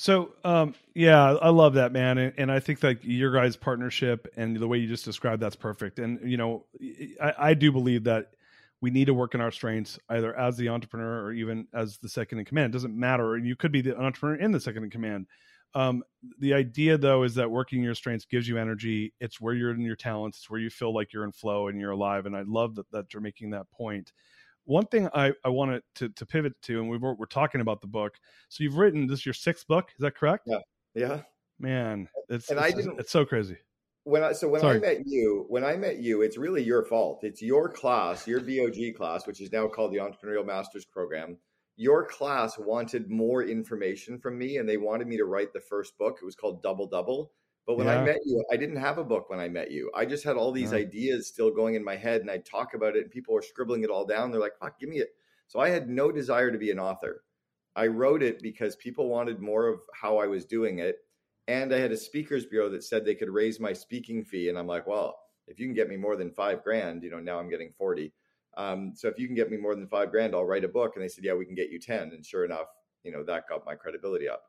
So, um, yeah, I love that, man. And, and, I think that your guys' partnership and the way you just described, that's perfect. And, you know, I, I do believe that we need to work in our strengths either as the entrepreneur or even as the second in command. It doesn't matter. And you could be the entrepreneur in the second in command. Um, the idea though is that working your strengths gives you energy. It's where you're in your talents. It's where you feel like you're in flow and you're alive. And I love that, that you're making that point. One thing I, I wanted to, to pivot to, and we were, we're talking about the book. So you've written this is your sixth book. Is that correct? Yeah. Yeah. Man, it's, and it's, I didn't, it's so crazy when I so when Sorry. I met you, when I met you, it's really your fault. It's your class, your BOG class, which is now called the Entrepreneurial Masters Program. Your class wanted more information from me, and they wanted me to write the first book. It was called Double Double. But when yeah. I met you, I didn't have a book when I met you. I just had all these yeah. ideas still going in my head, and I'd talk about it, and people were scribbling it all down. They're like, "Fuck, give me it." So I had no desire to be an author. I wrote it because people wanted more of how I was doing it and I had a speakers bureau that said they could raise my speaking fee. And I'm like, well, if you can get me more than five grand, you know, now I'm getting 40. Um, so if you can get me more than five grand, I'll write a book. And they said, yeah, we can get you 10. And sure enough, you know, that got my credibility up.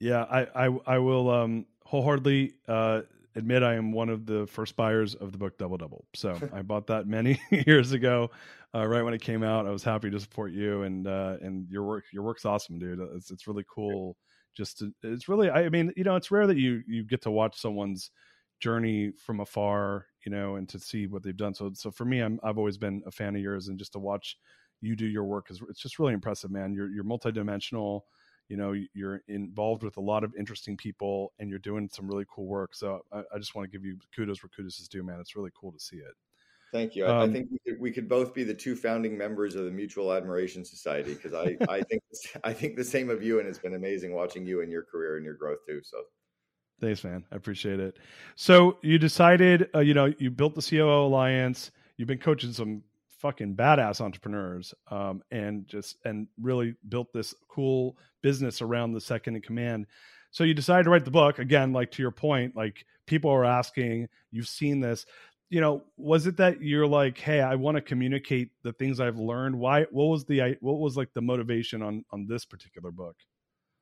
Yeah, I, I, I will um, wholeheartedly uh, admit I am one of the first buyers of the book Double Double. So I bought that many years ago, uh, right when it came out. I was happy to support you and uh, and your work. Your work's awesome, dude. It's it's really cool just to, it's really I mean you know it's rare that you you get to watch someone's journey from afar you know and to see what they've done so so for me I'm I've always been a fan of yours and just to watch you do your work is it's just really impressive man you're you're multidimensional you know you're involved with a lot of interesting people and you're doing some really cool work so I, I just want to give you kudos where kudos is due man it's really cool to see it Thank you. I, um, I think we could, we could, both be the two founding members of the Mutual Admiration Society because I, I think I think the same of you, and it's been amazing watching you and your career and your growth too. So, thanks, man. I appreciate it. So you decided, uh, you know, you built the COO Alliance. You've been coaching some fucking badass entrepreneurs, um, and just and really built this cool business around the second in command. So you decided to write the book again, like to your point, like people are asking, you've seen this. You know was it that you're like hey i want to communicate the things i've learned. Why what was the what was like the motivation on on this particular book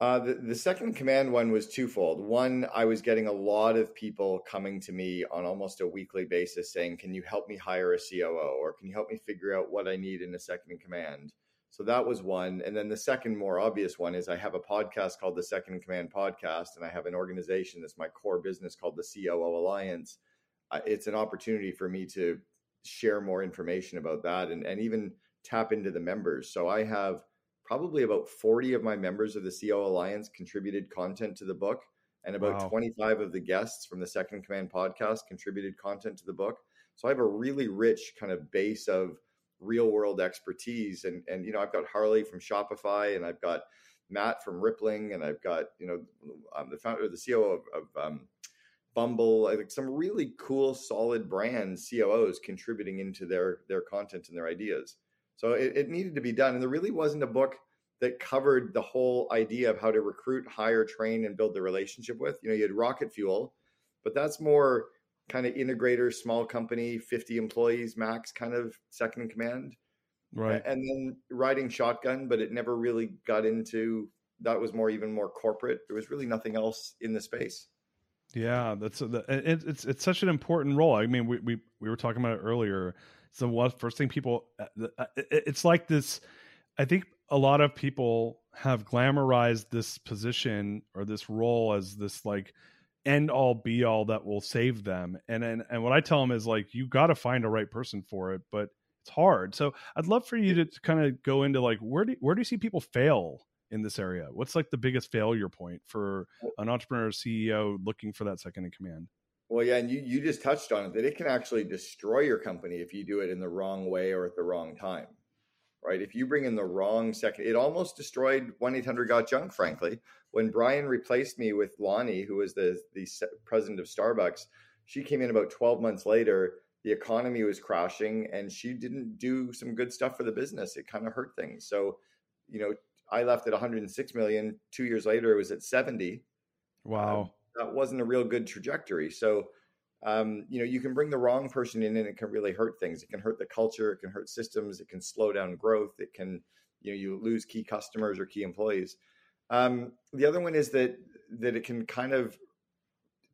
uh, the, the second command one was twofold. One, I was getting a lot of people coming to me on almost a weekly basis saying, Can you help me hire a COO? Or can you help me figure out what I need in a second in command? So that was one. And then the second, more obvious one is I have a podcast called the Second in Command Podcast, and I have an organization that's my core business called the COO Alliance it's an opportunity for me to share more information about that and, and even tap into the members. So I have probably about 40 of my members of the CO Alliance contributed content to the book, and about wow. 25 of the guests from the Second Command podcast contributed content to the book. So I have a really rich kind of base of real world expertise. And and you know, I've got Harley from Shopify, and I've got Matt from Rippling, and I've got you know I'm the founder, the CEO of, of um, Bumble, like some really cool, solid brands, COOs contributing into their their content and their ideas. So it, it needed to be done, and there really wasn't a book that covered the whole idea of how to recruit, hire, train, and build the relationship with. You know, you had Rocket Fuel, but that's more kind of integrator, small company, 50 employees max kind of second in command. Right. And then riding shotgun, but it never really got into that was more even more corporate. There was really nothing else in the space. Yeah, that's a, it, it's it's such an important role. I mean, we we we were talking about it earlier. So what first thing people, uh, uh, it's like this. I think a lot of people have glamorized this position or this role as this like end all be all that will save them. And and and what I tell them is like you got to find a right person for it, but it's hard. So I'd love for you to, to kind of go into like where do where do you see people fail in this area? What's like the biggest failure point for an entrepreneur CEO looking for that second in command? Well, yeah, and you you just touched on it that it can actually destroy your company if you do it in the wrong way or at the wrong time. Right? If you bring in the wrong second, it almost destroyed 1-800 got junk frankly. When Brian replaced me with Launi, who was the the president of Starbucks, she came in about 12 months later. The economy was crashing and she didn't do some good stuff for the business. It kind of hurt things. So, you know, I left at 106 million. Two years later, it was at 70. Wow. Um, that wasn't a real good trajectory. So, um, you know, you can bring the wrong person in and it can really hurt things. It can hurt the culture. It can hurt systems. It can slow down growth. It can, you know, you lose key customers or key employees. Um, the other one is that that it can kind of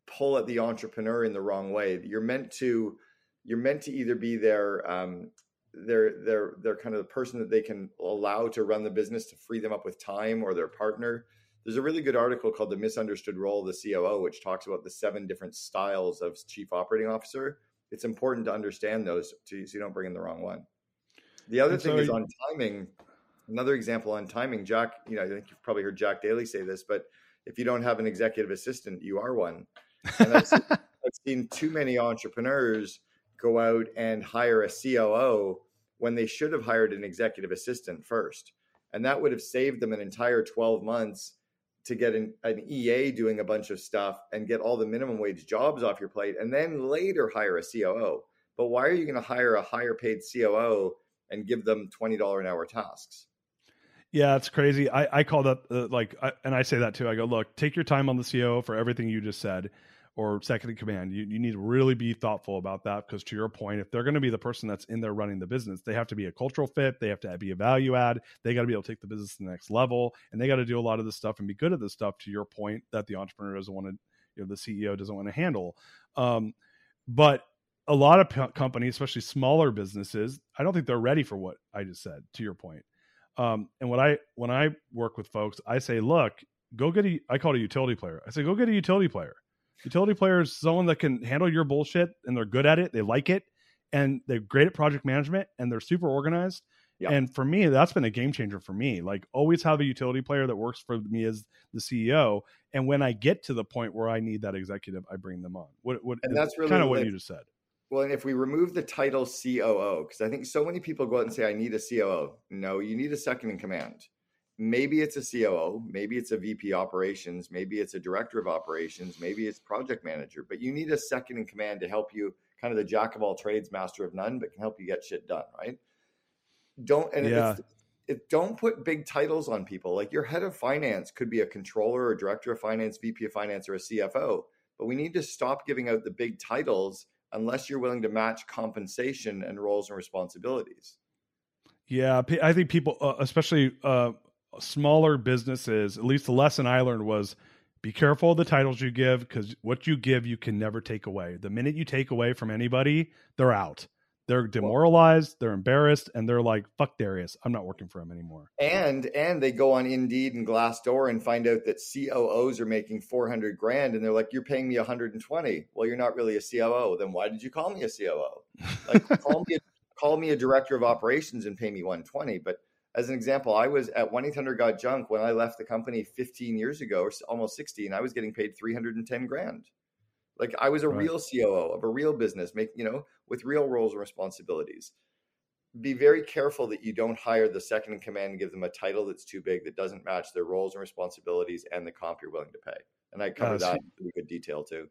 pull at the entrepreneur in the wrong way. You're meant to you're meant to either be their um, they're they're they're kind of the person that they can allow to run the business to free them up with time or their partner there's a really good article called the misunderstood role of the coo which talks about the seven different styles of chief operating officer. It's important to understand those to, so you don't bring in the wrong one. The other and thing so is on timing. Another example on timing jack you know i think you've probably heard jack daly say this but if you don't have an executive assistant you are one. And I've, seen, I've seen too many entrepreneurs go out and hire a COO when they should have hired an executive assistant first. And that would have saved them an entire 12 months to get an, an, EA doing a bunch of stuff and get all the minimum wage jobs off your plate and then later hire a COO. But why are you going to hire a higher paid COO and give them $20 an hour tasks? Yeah, it's crazy. I, I call that uh, like, I, and I say that too. I go, look, take your time on the COO for everything you just said or second in command. You, you need to really be thoughtful about that because, to your point, if they're going to be the person that's in there running the business, they have to be a cultural fit. They have to be a value add. They got to be able to take the business to the next level, and they got to do a lot of this stuff and be good at this stuff. To your point, that the entrepreneur doesn't want to, you know, the CEO doesn't want to handle. Um, but a lot of p- companies, especially smaller businesses, I don't think they're ready for what I just said. To your point, um, and what I when I work with folks, I say, look, go get a. I call it a utility player. I say, go get a utility player Utility player is someone that can handle your bullshit and they're good at it. They like it and they're great at project management and they're super organized. Yep. And for me, that's been a game changer for me. Like always have a utility player that works for me as the CEO. And when I get to the point where I need that executive, I bring them on. What, what and that's really kind of what you just said. Well, and if we remove the title COO, because I think so many people go out and say, I need a COO. No, you need a second in command maybe it's a COO, maybe it's a VP operations, maybe it's a director of operations, maybe it's project manager, but you need a second in command to help you kind of the jack of all trades, master of none, but can help you get shit done, right? Don't and yeah. it, don't put big titles on people. Like your head of finance could be a controller or director of finance, VP of finance, or a CFO. But we need to stop giving out the big titles unless you're willing to match compensation and roles and responsibilities. Yeah, I think people, uh, especially uh, smaller businesses, at least the lesson I learned was be careful of the titles you give because what you give, you can never take away. The minute you take away from anybody, they're out. They're demoralized, they're embarrassed, and they're like, "Fuck Darius, I'm not working for him anymore." And and they go on Indeed and Glassdoor and find out that COOs are making 400 grand, and they're like, "You're paying me 120." Well, you're not really a COO. Then why did you call me a COO? Like, call me a, call me a director of operations and pay me 120. But as an example, I was at 1 800 Got Junk when I left the company 15 years ago, or almost 16. I was getting paid 310 grand. Like I was a right. real COO of a real business, make you know, with real roles and responsibilities. Be very careful that you don't hire the second in command and give them a title that's too big that doesn't match their roles and responsibilities and the comp you're willing to pay. And I cover uh, that in good detail too.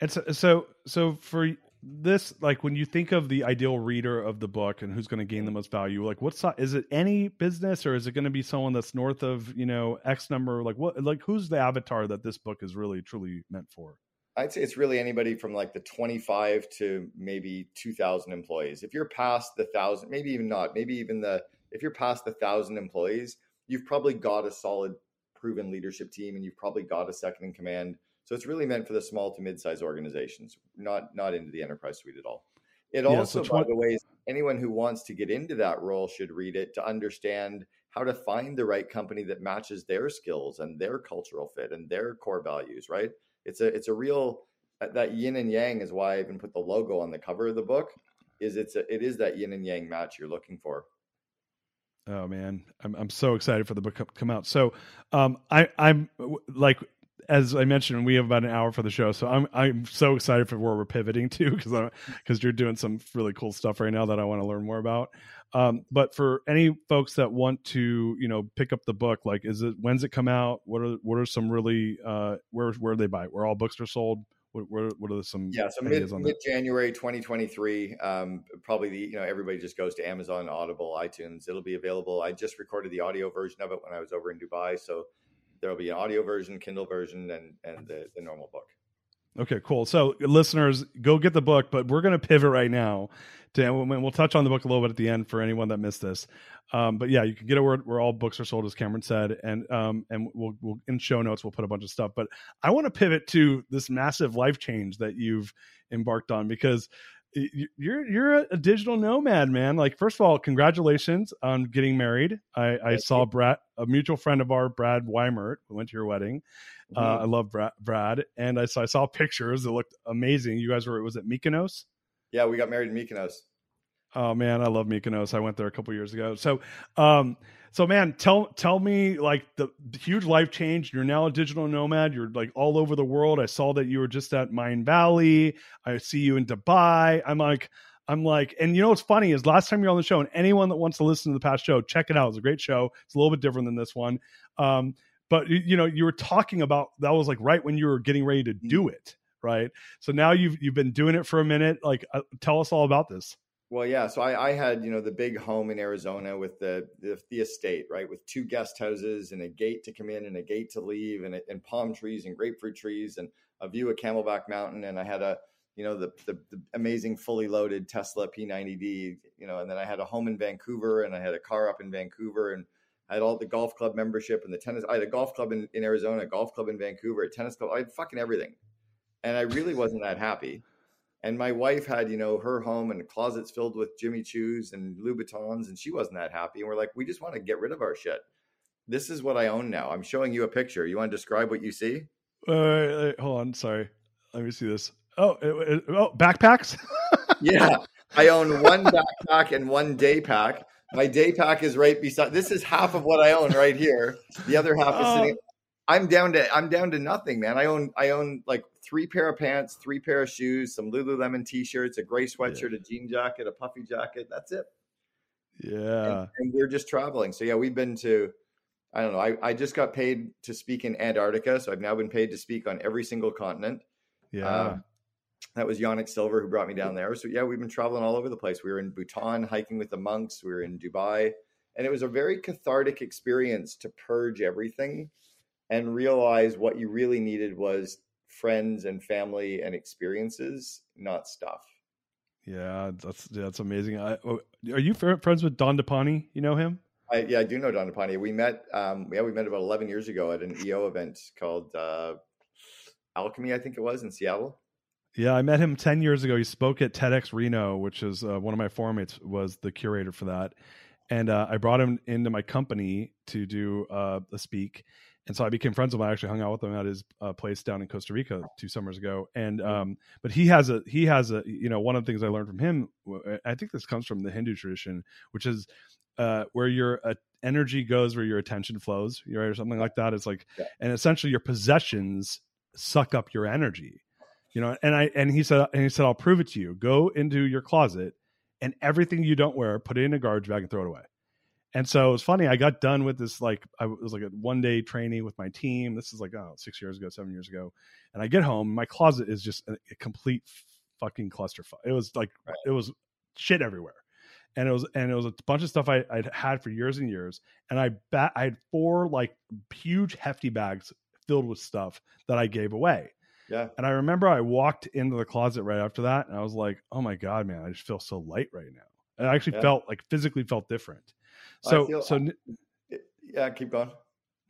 And so, so, so for this like when you think of the ideal reader of the book and who's going to gain the most value like what's is it any business or is it going to be someone that's north of you know x number like what like who's the avatar that this book is really truly meant for I'd say it's really anybody from like the 25 to maybe 2000 employees. If you're past the thousand, maybe even not, maybe even the, if you're past the thousand employees, you've probably got a solid proven leadership team and you've probably got a second in command. So it's really meant for the small to mid-sized organizations, not, not into the enterprise suite at all. It yeah, also, so by the way, anyone who wants to get into that role should read it to understand how to find the right company that matches their skills and their cultural fit and their core values, right? it's a it's a real that yin and yang is why I even put the logo on the cover of the book. Is it's a, it is that yin and yang match you're looking for. Oh man, I'm I'm so excited for the book to come out. So, um, I I'm like as I mentioned, we have about an hour for the show, so I'm I'm so excited for where we're pivoting to because because you're doing some really cool stuff right now that I want to learn more about. Um, but for any folks that want to, you know, pick up the book, like, is it when's it come out? What are what are some really uh, where where they buy it? Where all books are sold? What what, what are some yeah? So mid mid January 2023. Um, probably the you know everybody just goes to Amazon, Audible, iTunes. It'll be available. I just recorded the audio version of it when I was over in Dubai, so there'll be an audio version, Kindle version, and and the, the normal book. Okay, cool. So, listeners, go get the book, but we're going to pivot right now to, we'll touch on the book a little bit at the end for anyone that missed this. Um, but yeah, you can get it where, where all books are sold, as Cameron said, and um, and we'll, we'll in show notes we'll put a bunch of stuff. But I want to pivot to this massive life change that you've embarked on because you're you're a digital nomad, man. Like, first of all, congratulations on getting married. I, I saw Brad, a mutual friend of our, Brad Weimert, went to your wedding. Uh, mm-hmm. Uh, I love Brad, Brad, and I saw I saw pictures. It looked amazing. You guys were was it Mykonos? Yeah, we got married in Mykonos. Oh man, I love Mykonos. I went there a couple years ago. So, um, so man, tell tell me like the, huge life change. You're now a digital nomad. You're like all over the world. I saw that you were just at Mindvalley. I see you in Dubai. I'm like, I'm like, and you know what's funny is last time you're on the show, and anyone that wants to listen to the past show, check it out. It's a great show. It's a little bit different than this one. Um, but you know, you were talking about that was like right when you were getting ready to do mm. it, right? So now you've you've been doing it for a minute. Like, uh, tell us all about this. Well, yeah. So I, I, had, you know, the big home in Arizona with the, the, the estate, right, with two guest houses and a gate to come in and a gate to leave, and, and palm trees and grapefruit trees and a view of Camelback Mountain. And I had a, you know, the, the, the amazing fully loaded Tesla P90D, you know, and then I had a home in Vancouver and I had a car up in Vancouver and I had all the golf club membership and the tennis. I had a golf club in, in Arizona, a golf club in Vancouver, a tennis club. I had fucking everything, and I really wasn't that happy. And my wife had, you know, her home and closets filled with Jimmy Choo's and Louboutins, and she wasn't that happy. And we're like, we just want to get rid of our shit. This is what I own now. I'm showing you a picture. You want to describe what you see? Uh, hold on. Sorry. Let me see this. Oh, it, it, oh, backpacks. yeah, I own one backpack and one day pack. My day pack is right beside. This is half of what I own right here. The other half is sitting. Oh. I'm down to I'm down to nothing, man. I own I own like three pair of pants, three pair of shoes, some Lululemon t-shirts, a gray sweatshirt, yeah. a jean jacket, a puffy jacket. That's it. Yeah. And, and, we're just traveling. So yeah, we've been to I don't know. I, I just got paid to speak in Antarctica, so I've now been paid to speak on every single continent. Yeah. Uh, that was Yanik Silver who brought me down there. So yeah, we've been traveling all over the place. We were in Bhutan hiking with the monks. We were in Dubai, and it was a very cathartic experience to purge everything and realize what you really needed was friends and family and experiences, not stuff. Yeah, that's that's amazing. I, oh, are you friends with Dandapani? You know him? I, yeah, I do know Dandapani. We met, um, yeah, we met about eleven years ago at an EO event called uh, Alchemy, I think it was in Seattle. Yeah, I met him ten years ago. He spoke at TEDx Reno, which is uh, one of my formates was the curator for that, and uh, I brought him into my company to do uh, a speak and so I became friends with him. I actually hung out with him at his uh, place down in Costa Rica two summers ago. And um, but he has a he has a you know one of the things I learned from him. I think this comes from the Hindu tradition, which is uh, where your uh, energy goes, where your attention flows, right, or something like that. It's like, yeah. and essentially your possessions suck up your energy. You know, and I and he said and he said I'll prove it to you. Go into your closet and everything you don't wear, put it in a garbage bag and throw it away. And so it was funny. I got done with this like I was like a one day training with my team. This is like oh six years ago, seven years ago, and I get home. My closet is just a, a complete fucking clusterfuck. It was like Right. it was shit everywhere. And it was and it was a bunch of stuff I, I'd had for years and years. And I bat I had four like huge hefty bags filled with stuff that I gave away. Yeah. And I remember I walked into the closet right after that and I was like, oh my God, man, I just feel so light right now. And I actually Yeah. felt like physically felt different. So feel- so Yeah, keep going.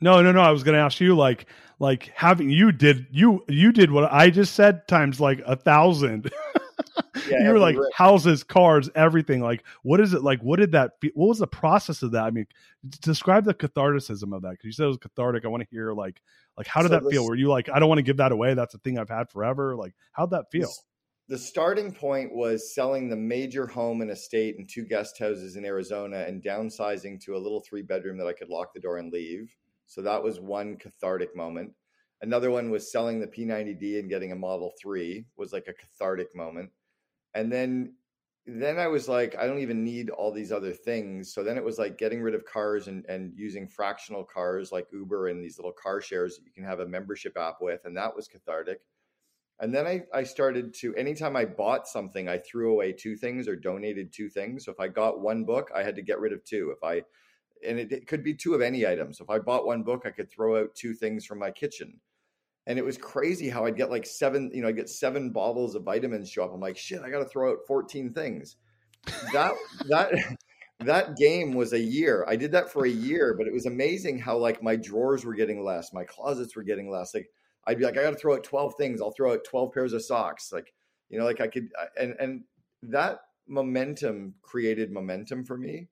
no, no, no. I was going to ask you, like, like having you did you you did what I just said times like a thousand. Yeah, you were like rip. houses, cars, everything. Like, what is it like? What did that? Fe- what was the process of that? I mean, describe the catharticism of that because you said it was cathartic. I want to hear like, like how did So that feel? Were you like, I don't want to give that away? That's a thing I've had forever. Like, how'd that feel? This- The starting point was selling the major home and estate and two guest houses in Arizona and downsizing to a little three bedroom that I could lock the door and leave. So that was one cathartic moment. Another one was selling the P90D and getting a Model 3 was like a cathartic moment. And then then I was like, I don't even need all these other things. So then it was like getting rid of cars and, and using fractional cars like Uber and these little car shares that you can have a membership app with. And that was cathartic. And then I, I started to, anytime I bought something, I threw away two things or donated two things. So if I got one book, I had to get rid of two. If I, and it, it could be two of any item. So if I bought one book, I could throw out two things from my kitchen. And it was crazy how I'd get like seven, you know, I'd get seven bottles of vitamins show up. I'm like, shit, I got to throw out 14 things. That, that, that game was a year. I did that for a year, but it was amazing how like my drawers were getting less, my closets were getting less. Like I'd be like, I got to throw out 12 things. I'll throw out 12 pairs of socks. Like, you know, like I could, and, and that momentum created momentum for me.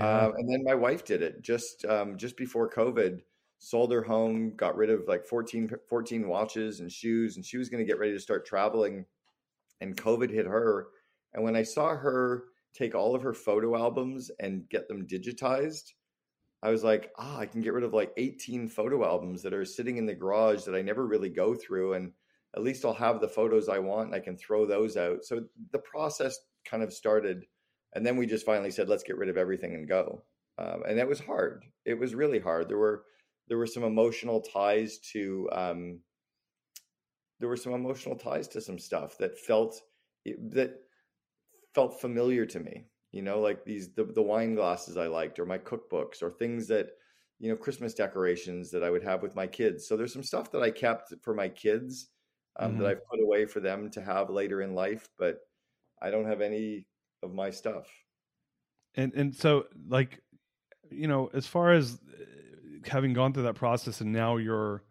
Uh, and then my wife did it just, um, just before COVID, sold her home, got rid of like 14, 14 watches and shoes, and she was going to get ready to start traveling. And COVID hit her. And when I saw her take all of her photo albums and get them digitized, I was like, ah, I can get rid of like 18 photo albums that are sitting in the garage that I never really go through. And at least I'll have the photos I want and I can throw those out. So the process kind of started. And then we just finally said, let's get rid of everything and go. Um, and that was hard. It was really hard. There were there were some emotional ties to um, there were some emotional ties to some stuff that felt that felt familiar to me you know like these the, the wine glasses i liked or my cookbooks or things that you know christmas decorations that i would have with my kids so there's some stuff that i kept for my kids um, Mhm. that i've put away for them to have later in life but i don't have any of my stuff and and so like you know as far as uh, having gone through that process and now you're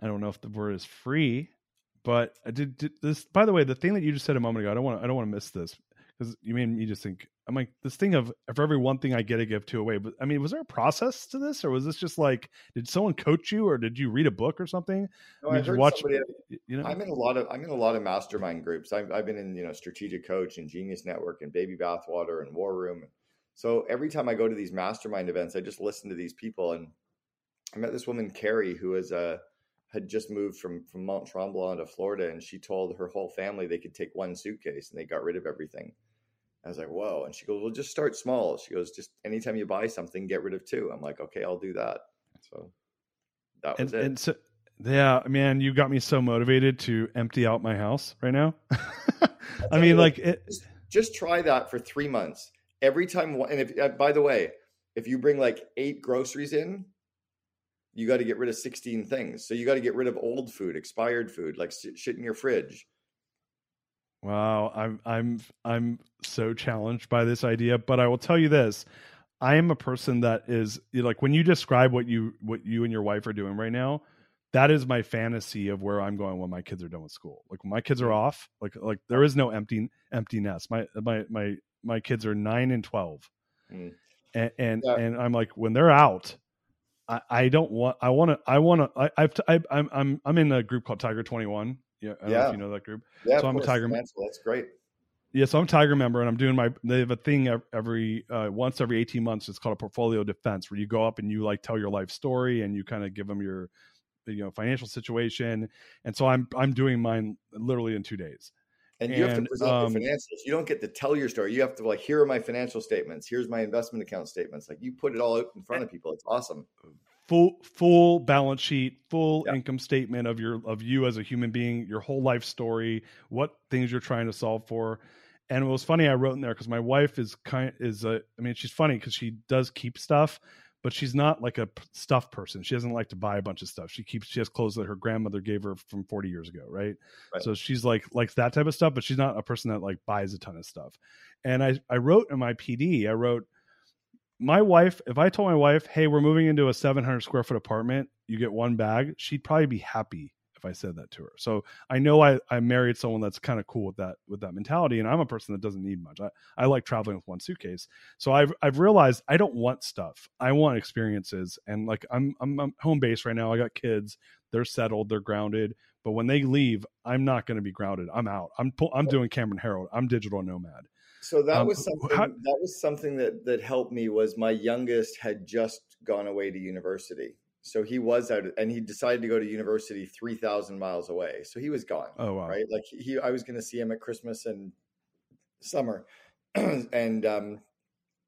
i don't know if the word is free but i did, did this by the way the thing that you just said a moment ago i don't want i don't want to miss this because you made me just think i'm like this thing of for every one thing i get to give two away but i mean was there a process to this or was this just like did someone coach you or did you read a book or something No, I did you watch somebody- you know I'm in a lot of I'm in a lot of mastermind groups. I've I've been in you know Strategic Coach and Genius Network and Baby Bathwater and War Room. So every time I go to these mastermind events, I just listen to these people. And I met this woman Carrie who is a uh, had just moved from from Mount Tremblant to Florida, and she told her whole family they could take one suitcase and they got rid of everything. I was like, whoa. And she goes, well, just start small. She goes, just anytime you buy something, get rid of two. I'm like, okay, I'll do that. So that was and, it. and so yeah man you got me so motivated to empty out my house right now i mean like it, just, just try that for three months. Every time, one- and if uh, by the way, if you bring like eight groceries in, you got to get rid of sixteen things. So you got to get rid of old food, expired food, like shit in your fridge. Wow, I'm I'm I'm so challenged by this idea, but I will tell you this. I am a person that is like when you describe what you what you and your wife are doing right now, that is my fantasy of where I'm going when my kids are done with school. Like when my kids are off, like like there is no empty empty nest. My my my my kids are 9 and 12. Mm. And and, Yeah. and I'm like when they're out, I, I don't want I want to I want to I I've t- I, I'm I'm I'm in a group called Tiger 21. Yeah, I don't know Yeah. if you know that group. Yeah, So I'm a tiger- financial, That's great. Yeah, so I'm a Tiger member, and I'm doing my. They have a thing every uh, once every 18 months. It's called a portfolio defense, where you go up and you like tell your life story, and you kind of give them your, you know, financial situation. And so I'm I'm doing mine literally in two days. And you have to present um, your financials. You don't get to tell your story. You have to like, here are my financial statements. Here's my investment account statements. Like you put it all out in front of people. It's awesome. full full balance sheet, full Yeah. income statement of your of you as a human being, your whole life story, what things you're trying to solve for. And it was funny I wrote in there because my wife is kind is a I mean she's funny because she does keep stuff, but she's not like a stuff person. She doesn't like to buy a bunch of stuff. She keeps she has clothes that her grandmother gave her from 40 years ago, right? Right. So she's like likes that type of stuff, but she's not a person that like buys a ton of stuff. And I I wrote in my PD, I wrote my wife, if I told my wife, "Hey, we're moving into a 700 square foot apartment, you get one bag," she'd probably be happy if I said that to her. So I know I I married someone that's kind of cool with that with that mentality, and I'm a person that doesn't need much. I I like traveling with one suitcase. So I've I've realized I don't want stuff. I want experiences, and like I'm I'm, I'm home base right now. I got kids. They're settled. They're grounded. But when they leave, I'm not going to be grounded. I'm out. I'm I'm doing Cameron Herold. I'm digital nomad. So that Um, was something how- that was something that that helped me was my youngest had just gone away to university. So he was out and he decided to go to university 3000 miles away. So he was gone. Oh wow. Right? Like he I was going to see him at Christmas and summer. and um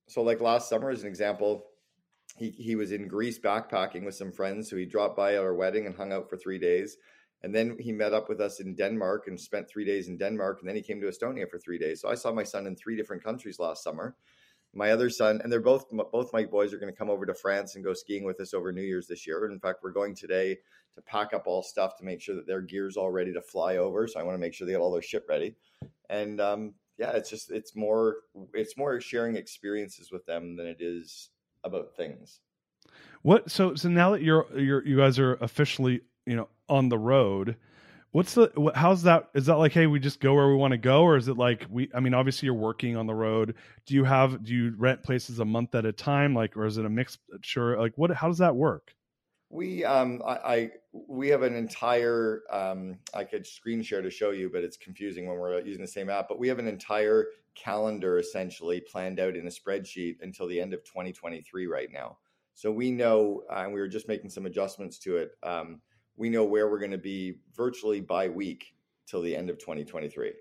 so like last summer as an example, he he was in Greece backpacking with some friends, so he dropped by at our wedding and hung out for 3 days. And then he met up with us in Denmark and spent three days in Denmark. And then he came to Estonia for three days. So I saw my son in three different countries last summer. My other son, and they're both both my boys are going to come over to France and go skiing with us over New Year's this year. In fact, we're going today to pack up all stuff to make sure that their gear's all ready to fly over. So I want to make sure they got all their shit ready. And um, yeah, it's just it's more it's more sharing experiences with them than it is about things. What so so now that you're you're you guys are officially you know on the road, what's the how's that? Is that like hey we just go where we want to go, or is it like we? I mean, obviously you're working on the road. Do you have do you rent places a month at a time, like, or is it a mix? Sure, like what? How does that work? We um I, I we have an entire um I could screen share to show you, but it's confusing when we're using the same app. But we have an entire calendar essentially planned out in a spreadsheet until the end of 2023 right now. So we know, uh, and we were just making some adjustments to it. Um, we know where we're going to be virtually by week till the end of 2023.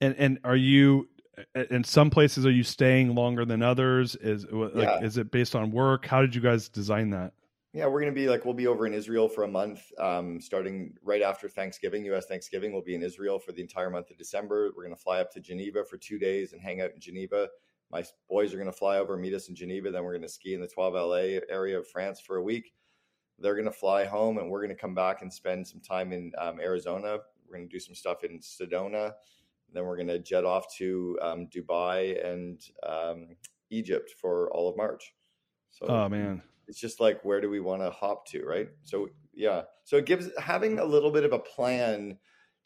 And and are you? In some places, are you staying longer than others? Is like Yeah. is it based on work? How did you guys design that? Yeah, we're going to be like, we'll be over in Israel for a month, um, starting right after Thanksgiving, US Thanksgiving. We'll be in Israel for the entire month of December. We're going to fly up to Geneva for two days and hang out in Geneva. My boys are going to fly over, meet us in Geneva. Then we're going to ski in the 12 LA area of France for a week. They're going to fly home and we're going to come back and spend some time in um, Arizona. We're going to do some stuff in Sedona. Then we're going to jet off to um, Dubai and um, Egypt for all of March. So, Oh man, it's just like where do we want to hop to right so yeah so it gives having a little bit of a plan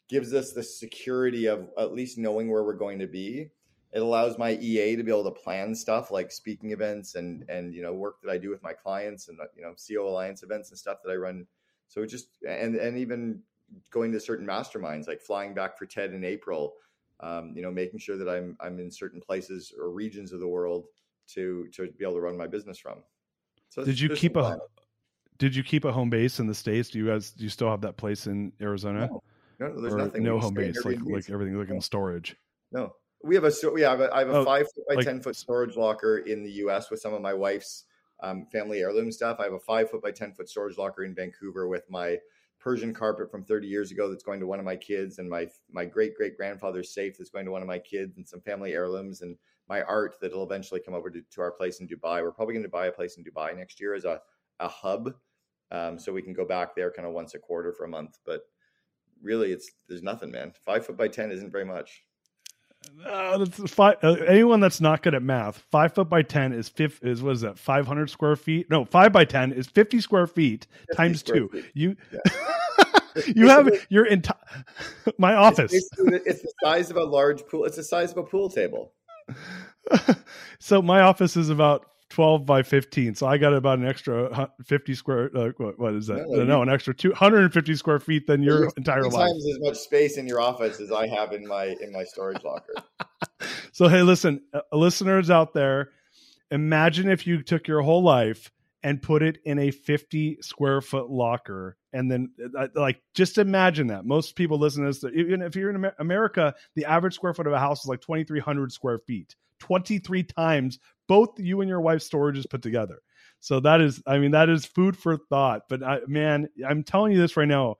gives us the security of at least knowing where we're going to be it allows my ea to be able to plan stuff like speaking events and and you know work that i do with my clients and you know co alliance events and stuff that i run so it just and and even going to certain masterminds like flying back for ted in april um, you know making sure that i'm i'm in certain places or regions of the world to to be able to run my business from so did you keep a did you keep a home base in the states? Do you guys do you still have that place in Arizona? No, no, there's or nothing. no home base, like like everything like in storage. No, we have a I have a, I have a Oh, five foot by like- ten foot storage locker in the U.S. with some of my wife's um, family heirloom stuff. I have a five foot by ten foot storage locker in Vancouver with my Persian carpet from 30 years ago that's going to one of my kids, and my my great great grandfather's safe that's going to one of my kids, and some family heirlooms, and my art that'll eventually come over to, to our place in Dubai. We're probably going to buy a place in Dubai next year as a a hub, um, so we can go back there kind of once a quarter for a month. But really, it's there's nothing, man. Five foot by ten isn't very much. Uh, that's five, uh, anyone that's not good at math, five foot by ten is fifth is what is that? Five hundred square feet? No, five by ten is fifty square feet 50 times square two. feet. You It's you have your entire my office. the- It's the size of a large pool. It's the size of a pool table. so my office is about 12 by 15 so i got about an extra 50 square uh, what, what is that No, no, no, an extra 250 square feet than your You entire life times as much space in your office as I have in my in my storage locker. so hey listen uh, listeners out there imagine if you took your whole life and put it in a 50 square foot locker and then uh, like just imagine that most people listen to this even if you're in america the average square foot of a house is like 2300 square feet 23 times both you and your wife's storages put together So that is, I mean, that is food for thought. But I, man, I'm telling you this right now.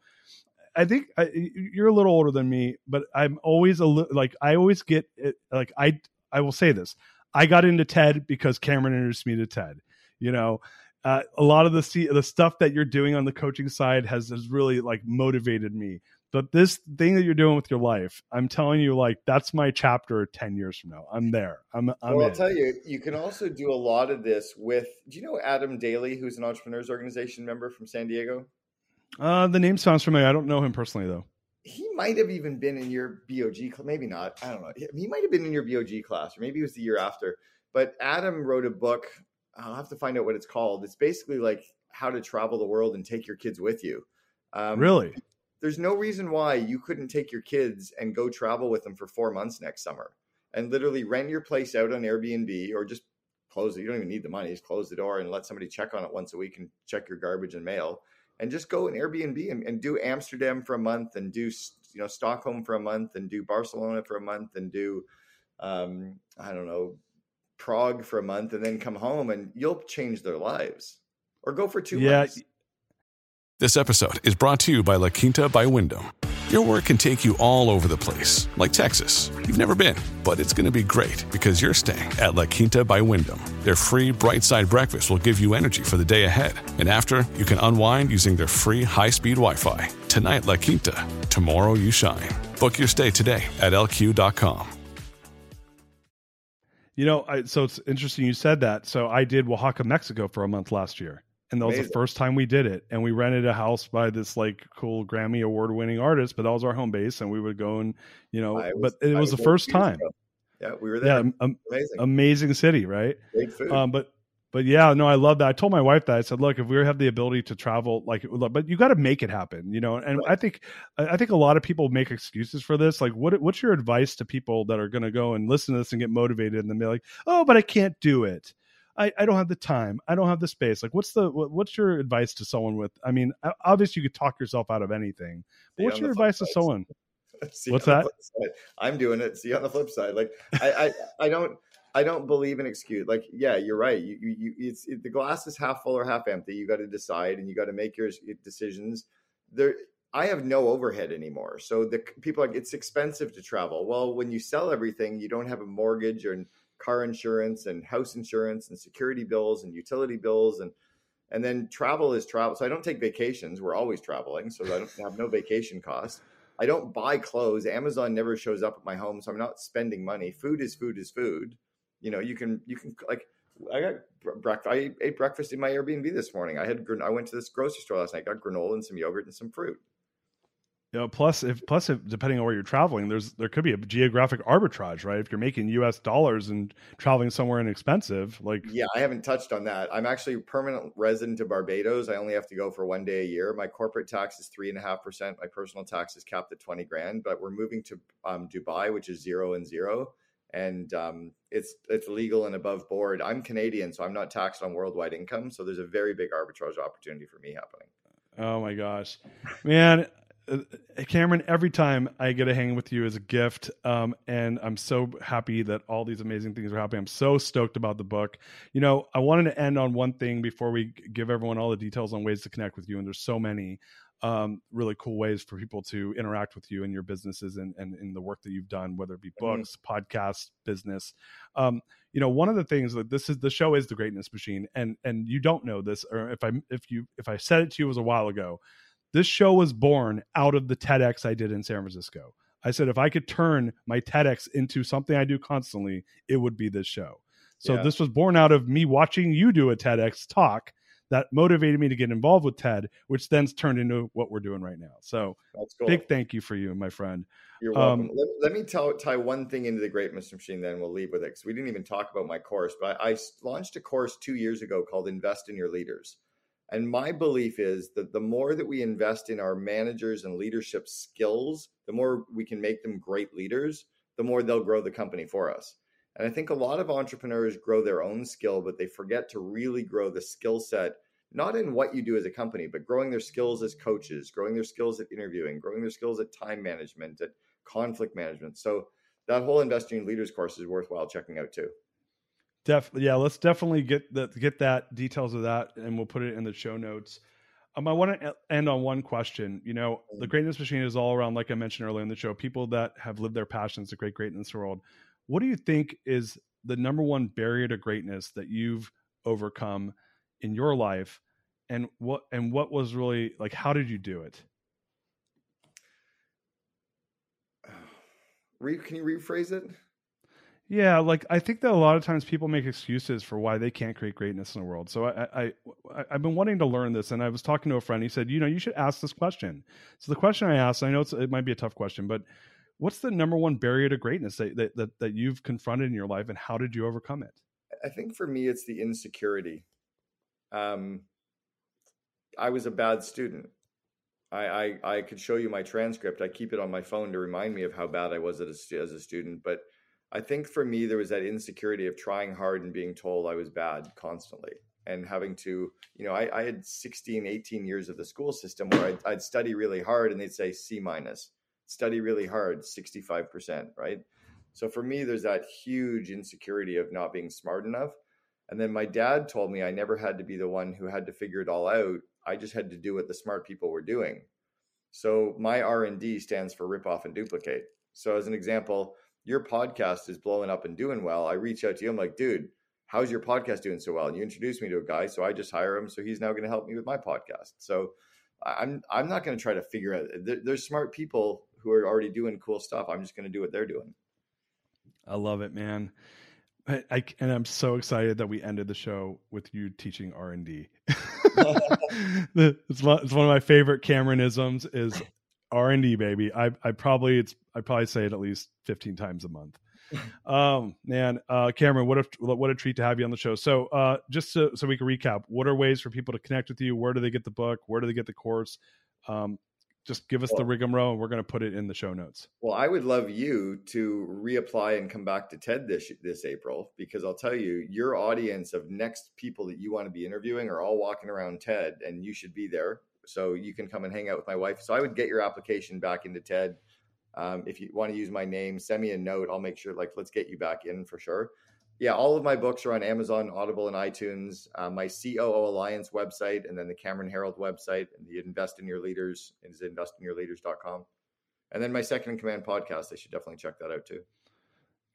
I think I, you're a little older than me, but I'm always a li- like I always get it, like I I will say this. I got into TED because Cameron introduced me to TED. You know, uh, a lot of the the stuff that you're doing on the coaching side has has really like motivated me. But this thing that you're doing with your life, I'm telling you, like that's my chapter ten years from now. I'm there. I'm. I'm well, I'll tell you, you can also do a lot of this with. Do you know Adam Daly, who's an entrepreneurs organization member from San Diego? Uh, the name sounds familiar. I don't know him personally though. He might have even been in your BOG, class. maybe not. I don't know. He might have been in your BOG class, or maybe it was the year after. But Adam wrote a book. I'll have to find out what it's called. It's basically like how to travel the world and take your kids with you. Um, really? there's no reason why you couldn't take your kids and go travel with them for four months next summer and literally rent your place out on Airbnb or just close it. You don't even need the money. Just close the door and let somebody check on it once a week and check your garbage and mail and just go in Airbnb and, and do Amsterdam for a month and do, you know, Stockholm for a month and do Barcelona for a month and do, um, I don't know, Prague for a month and then come home and you'll change their lives or go for two yeah. months this episode is brought to you by La Quinta by Wyndham. Your work can take you all over the place, like Texas. You've never been, but it's going to be great because you're staying at La Quinta by Wyndham. Their free bright side breakfast will give you energy for the day ahead. And after, you can unwind using their free high speed Wi Fi. Tonight, La Quinta. Tomorrow, you shine. Book your stay today at lq.com. You know, I, so it's interesting you said that. So I did Oaxaca, Mexico for a month last year and that Amazing. was the first time we did it and we rented a house by this like cool grammy award winning artist but that was our home base and we would go and you know was, but it was, was the first time ago. yeah we were there yeah amazing amazing city right great food um, but but yeah no i love that i told my wife that i said look if we have the ability to travel like but you got to make it happen you know and right. i think i think a lot of people make excuses for this like what what's your advice to people that are going to go and listen to this and get motivated and then be like oh but i can't do it I, I don't have the time. I don't have the space. Like, what's the what, what's your advice to someone with? I mean, obviously you could talk yourself out of anything. But what's your advice to someone? what's that? I'm doing it. See on the flip side. Like, I, I, I don't. I don't believe in excuse. Like, yeah, you're right. You, you, you it's it, the glass is half full or half empty. You got to decide, and you got to make your decisions. There, I have no overhead anymore. So the people like it's expensive to travel. Well, when you sell everything, you don't have a mortgage and car insurance and house insurance and security bills and utility bills and and then travel is travel. So I don't take vacations. We're always traveling, so I don't have no vacation costs. I don't buy clothes. Amazon never shows up at my home, so I'm not spending money. Food is food is food. You know, you can you can like I got breakfast. I ate breakfast in my Airbnb this morning. I had I went to this grocery store last night. Got granola and some yogurt and some fruit. You know, plus if plus if depending on where you're traveling, there's there could be a geographic arbitrage, right? If you're making U.S. dollars and traveling somewhere inexpensive, like yeah, I haven't touched on that. I'm actually a permanent resident of Barbados. I only have to go for one day a year. My corporate tax is three and a half percent. My personal tax is capped at twenty grand. But we're moving to um, Dubai, which is zero and zero, and um, it's it's legal and above board. I'm Canadian, so I'm not taxed on worldwide income. So there's a very big arbitrage opportunity for me happening. Oh my gosh, man! Uh, Cameron, every time I get to hang with you is a gift. Um, and I'm so happy that all these amazing things are happening. I'm so stoked about the book. You know, I wanted to end on one thing before we give everyone all the details on ways to connect with you. And there's so many um, really cool ways for people to interact with you and your businesses and, and in the work that you've done, whether it be mm-hmm. books, mm-hmm. podcasts, business. Um, you know, one of the things that this is the show is the greatness machine. And, and you don't know this, or if I, if you, if I said it to you it was a while ago, this show was born out of the TEDx I did in San Francisco. I said if I could turn my TEDx into something I do constantly, it would be this show. So yeah. this was born out of me watching you do a TEDx talk that motivated me to get involved with TED, which then turned into what we're doing right now. So cool. big thank you for you, my friend. You're welcome. Um, let, let, me tell, tie one thing into the Greatness Machine, then we'll leave with it because we didn't even talk about my course. But I, I launched a course two years ago called Invest in Your Leaders. And my belief is that the more that we invest in our managers and leadership skills, the more we can make them great leaders, the more they'll grow the company for us. And I think a lot of entrepreneurs grow their own skill, but they forget to really grow the skill set, not in what you do as a company, but growing their skills as coaches, growing their skills at interviewing, growing their skills at time management, at conflict management. So that whole investing in leaders course is worthwhile checking out too. Definitely, yeah. Let's definitely get that get that details of that, and we'll put it in the show notes. Um, I want to end on one question. You know, the mm. greatness machine is all around, like I mentioned earlier in the show, people that have lived their passions to create greatness world. What do you think is the number one barrier to greatness that you've overcome in your life, and what and what was really like? How did you do it? Can you rephrase it? Yeah, like I think that a lot of times people make excuses for why they can't create greatness in the world. So I, I, I have been wanting to learn this, and I was talking to a friend. He said, you know, you should ask this question. So the question I asked, I know it might be a tough question, but what's the number one barrier to greatness that, that that that you've confronted in your life, and how did you overcome it? I think for me, it's the insecurity. Um, I was a bad student. I, I, I could show you my transcript. I keep it on my phone to remind me of how bad I was as a, as a student, but I think for me, there was that insecurity of trying hard and being told I was bad constantly and having to, you know, I, I had 16, 18 years of the school system where I'd, I'd study really hard and they'd say C minus, study really hard, 65%, right? So for me, there's that huge insecurity of not being smart enough. And then my dad told me I never had to be the one who had to figure it all out. I just had to do what the smart people were doing. So my R&D stands for rip off and duplicate. So as an example, your podcast is blowing up and doing well. I reach out to you. I'm like, dude, how's your podcast doing so well? And you introduce me to a guy, so I just hire him. So he's now going to help me with my podcast. So I'm I'm not going to try to figure out. there's smart people who are already doing cool stuff. I'm just going to do what they're doing. I love it, man. I, I, and I'm so excited that we ended the show with you teaching R and D. it's, one, of my favorite Cameronisms. Is R and D, baby. I I probably it's I probably say it at least fifteen times a month. um, man, uh, Cameron, what a what a treat to have you on the show. So, uh, just so, so we can recap, what are ways for people to connect with you? Where do they get the book? Where do they get the course? Um, just give us well, the rigmarole, and we're going to put it in the show notes. Well, I would love you to reapply and come back to TED this this April because I'll tell you, your audience of next people that you want to be interviewing are all walking around TED, and you should be there so you can come and hang out with my wife. So I would get your application back into TED. Um, if you want to use my name, send me a note. I'll make sure, like, let's get you back in for sure. Yeah, all of my books are on Amazon, Audible, and iTunes. Uh, my COO Alliance website, and then the Cameron Herold website, and the Invest in Your Leaders is investinyourleaders.com. And then my Second in Command podcast. I should definitely check that out too.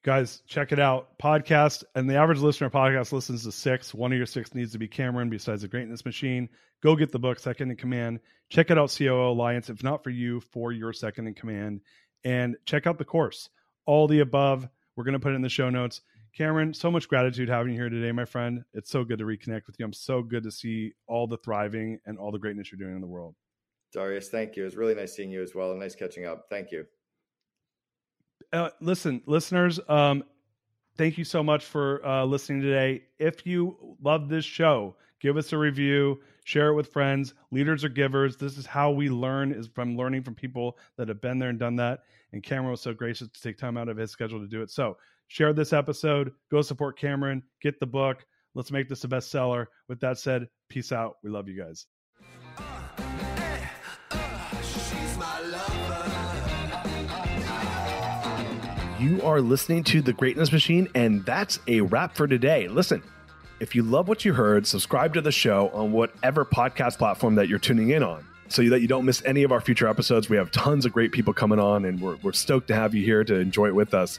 Guys check it out. Podcast and the average listener podcast listens to six. One of your six needs to be cameron besides the greatness machine. Go get the book second in command. Check it out coo alliance if not for you for your second in command. And check out the course. All the above we're going to put it in the show notes cameron so much gratitude having you here today my friend it's so good to reconnect with you i'm so good to see all the thriving and all the greatness you're doing in the world darius thank you it was really nice seeing you as well and nice catching up thank you uh, listen, listeners, um, thank you so much for uh, listening today. If you love this show, give us a review, share it with friends. Leaders are givers. This is how we learn is from learning from people that have been there and done that. And Cameron was so gracious to take time out of his schedule to do it. So share this episode. Go support Cameron. Get the book. Let's make this a bestseller. With that said, peace out. We love you guys. You are listening to The Greatness Machine, and that's a wrap for today. Listen, if you love what you heard, subscribe to the show on whatever podcast platform that you're tuning in on so that you don't miss any of our future episodes. We have tons of great people coming on, and we're, we're stoked to have you here to enjoy it with us.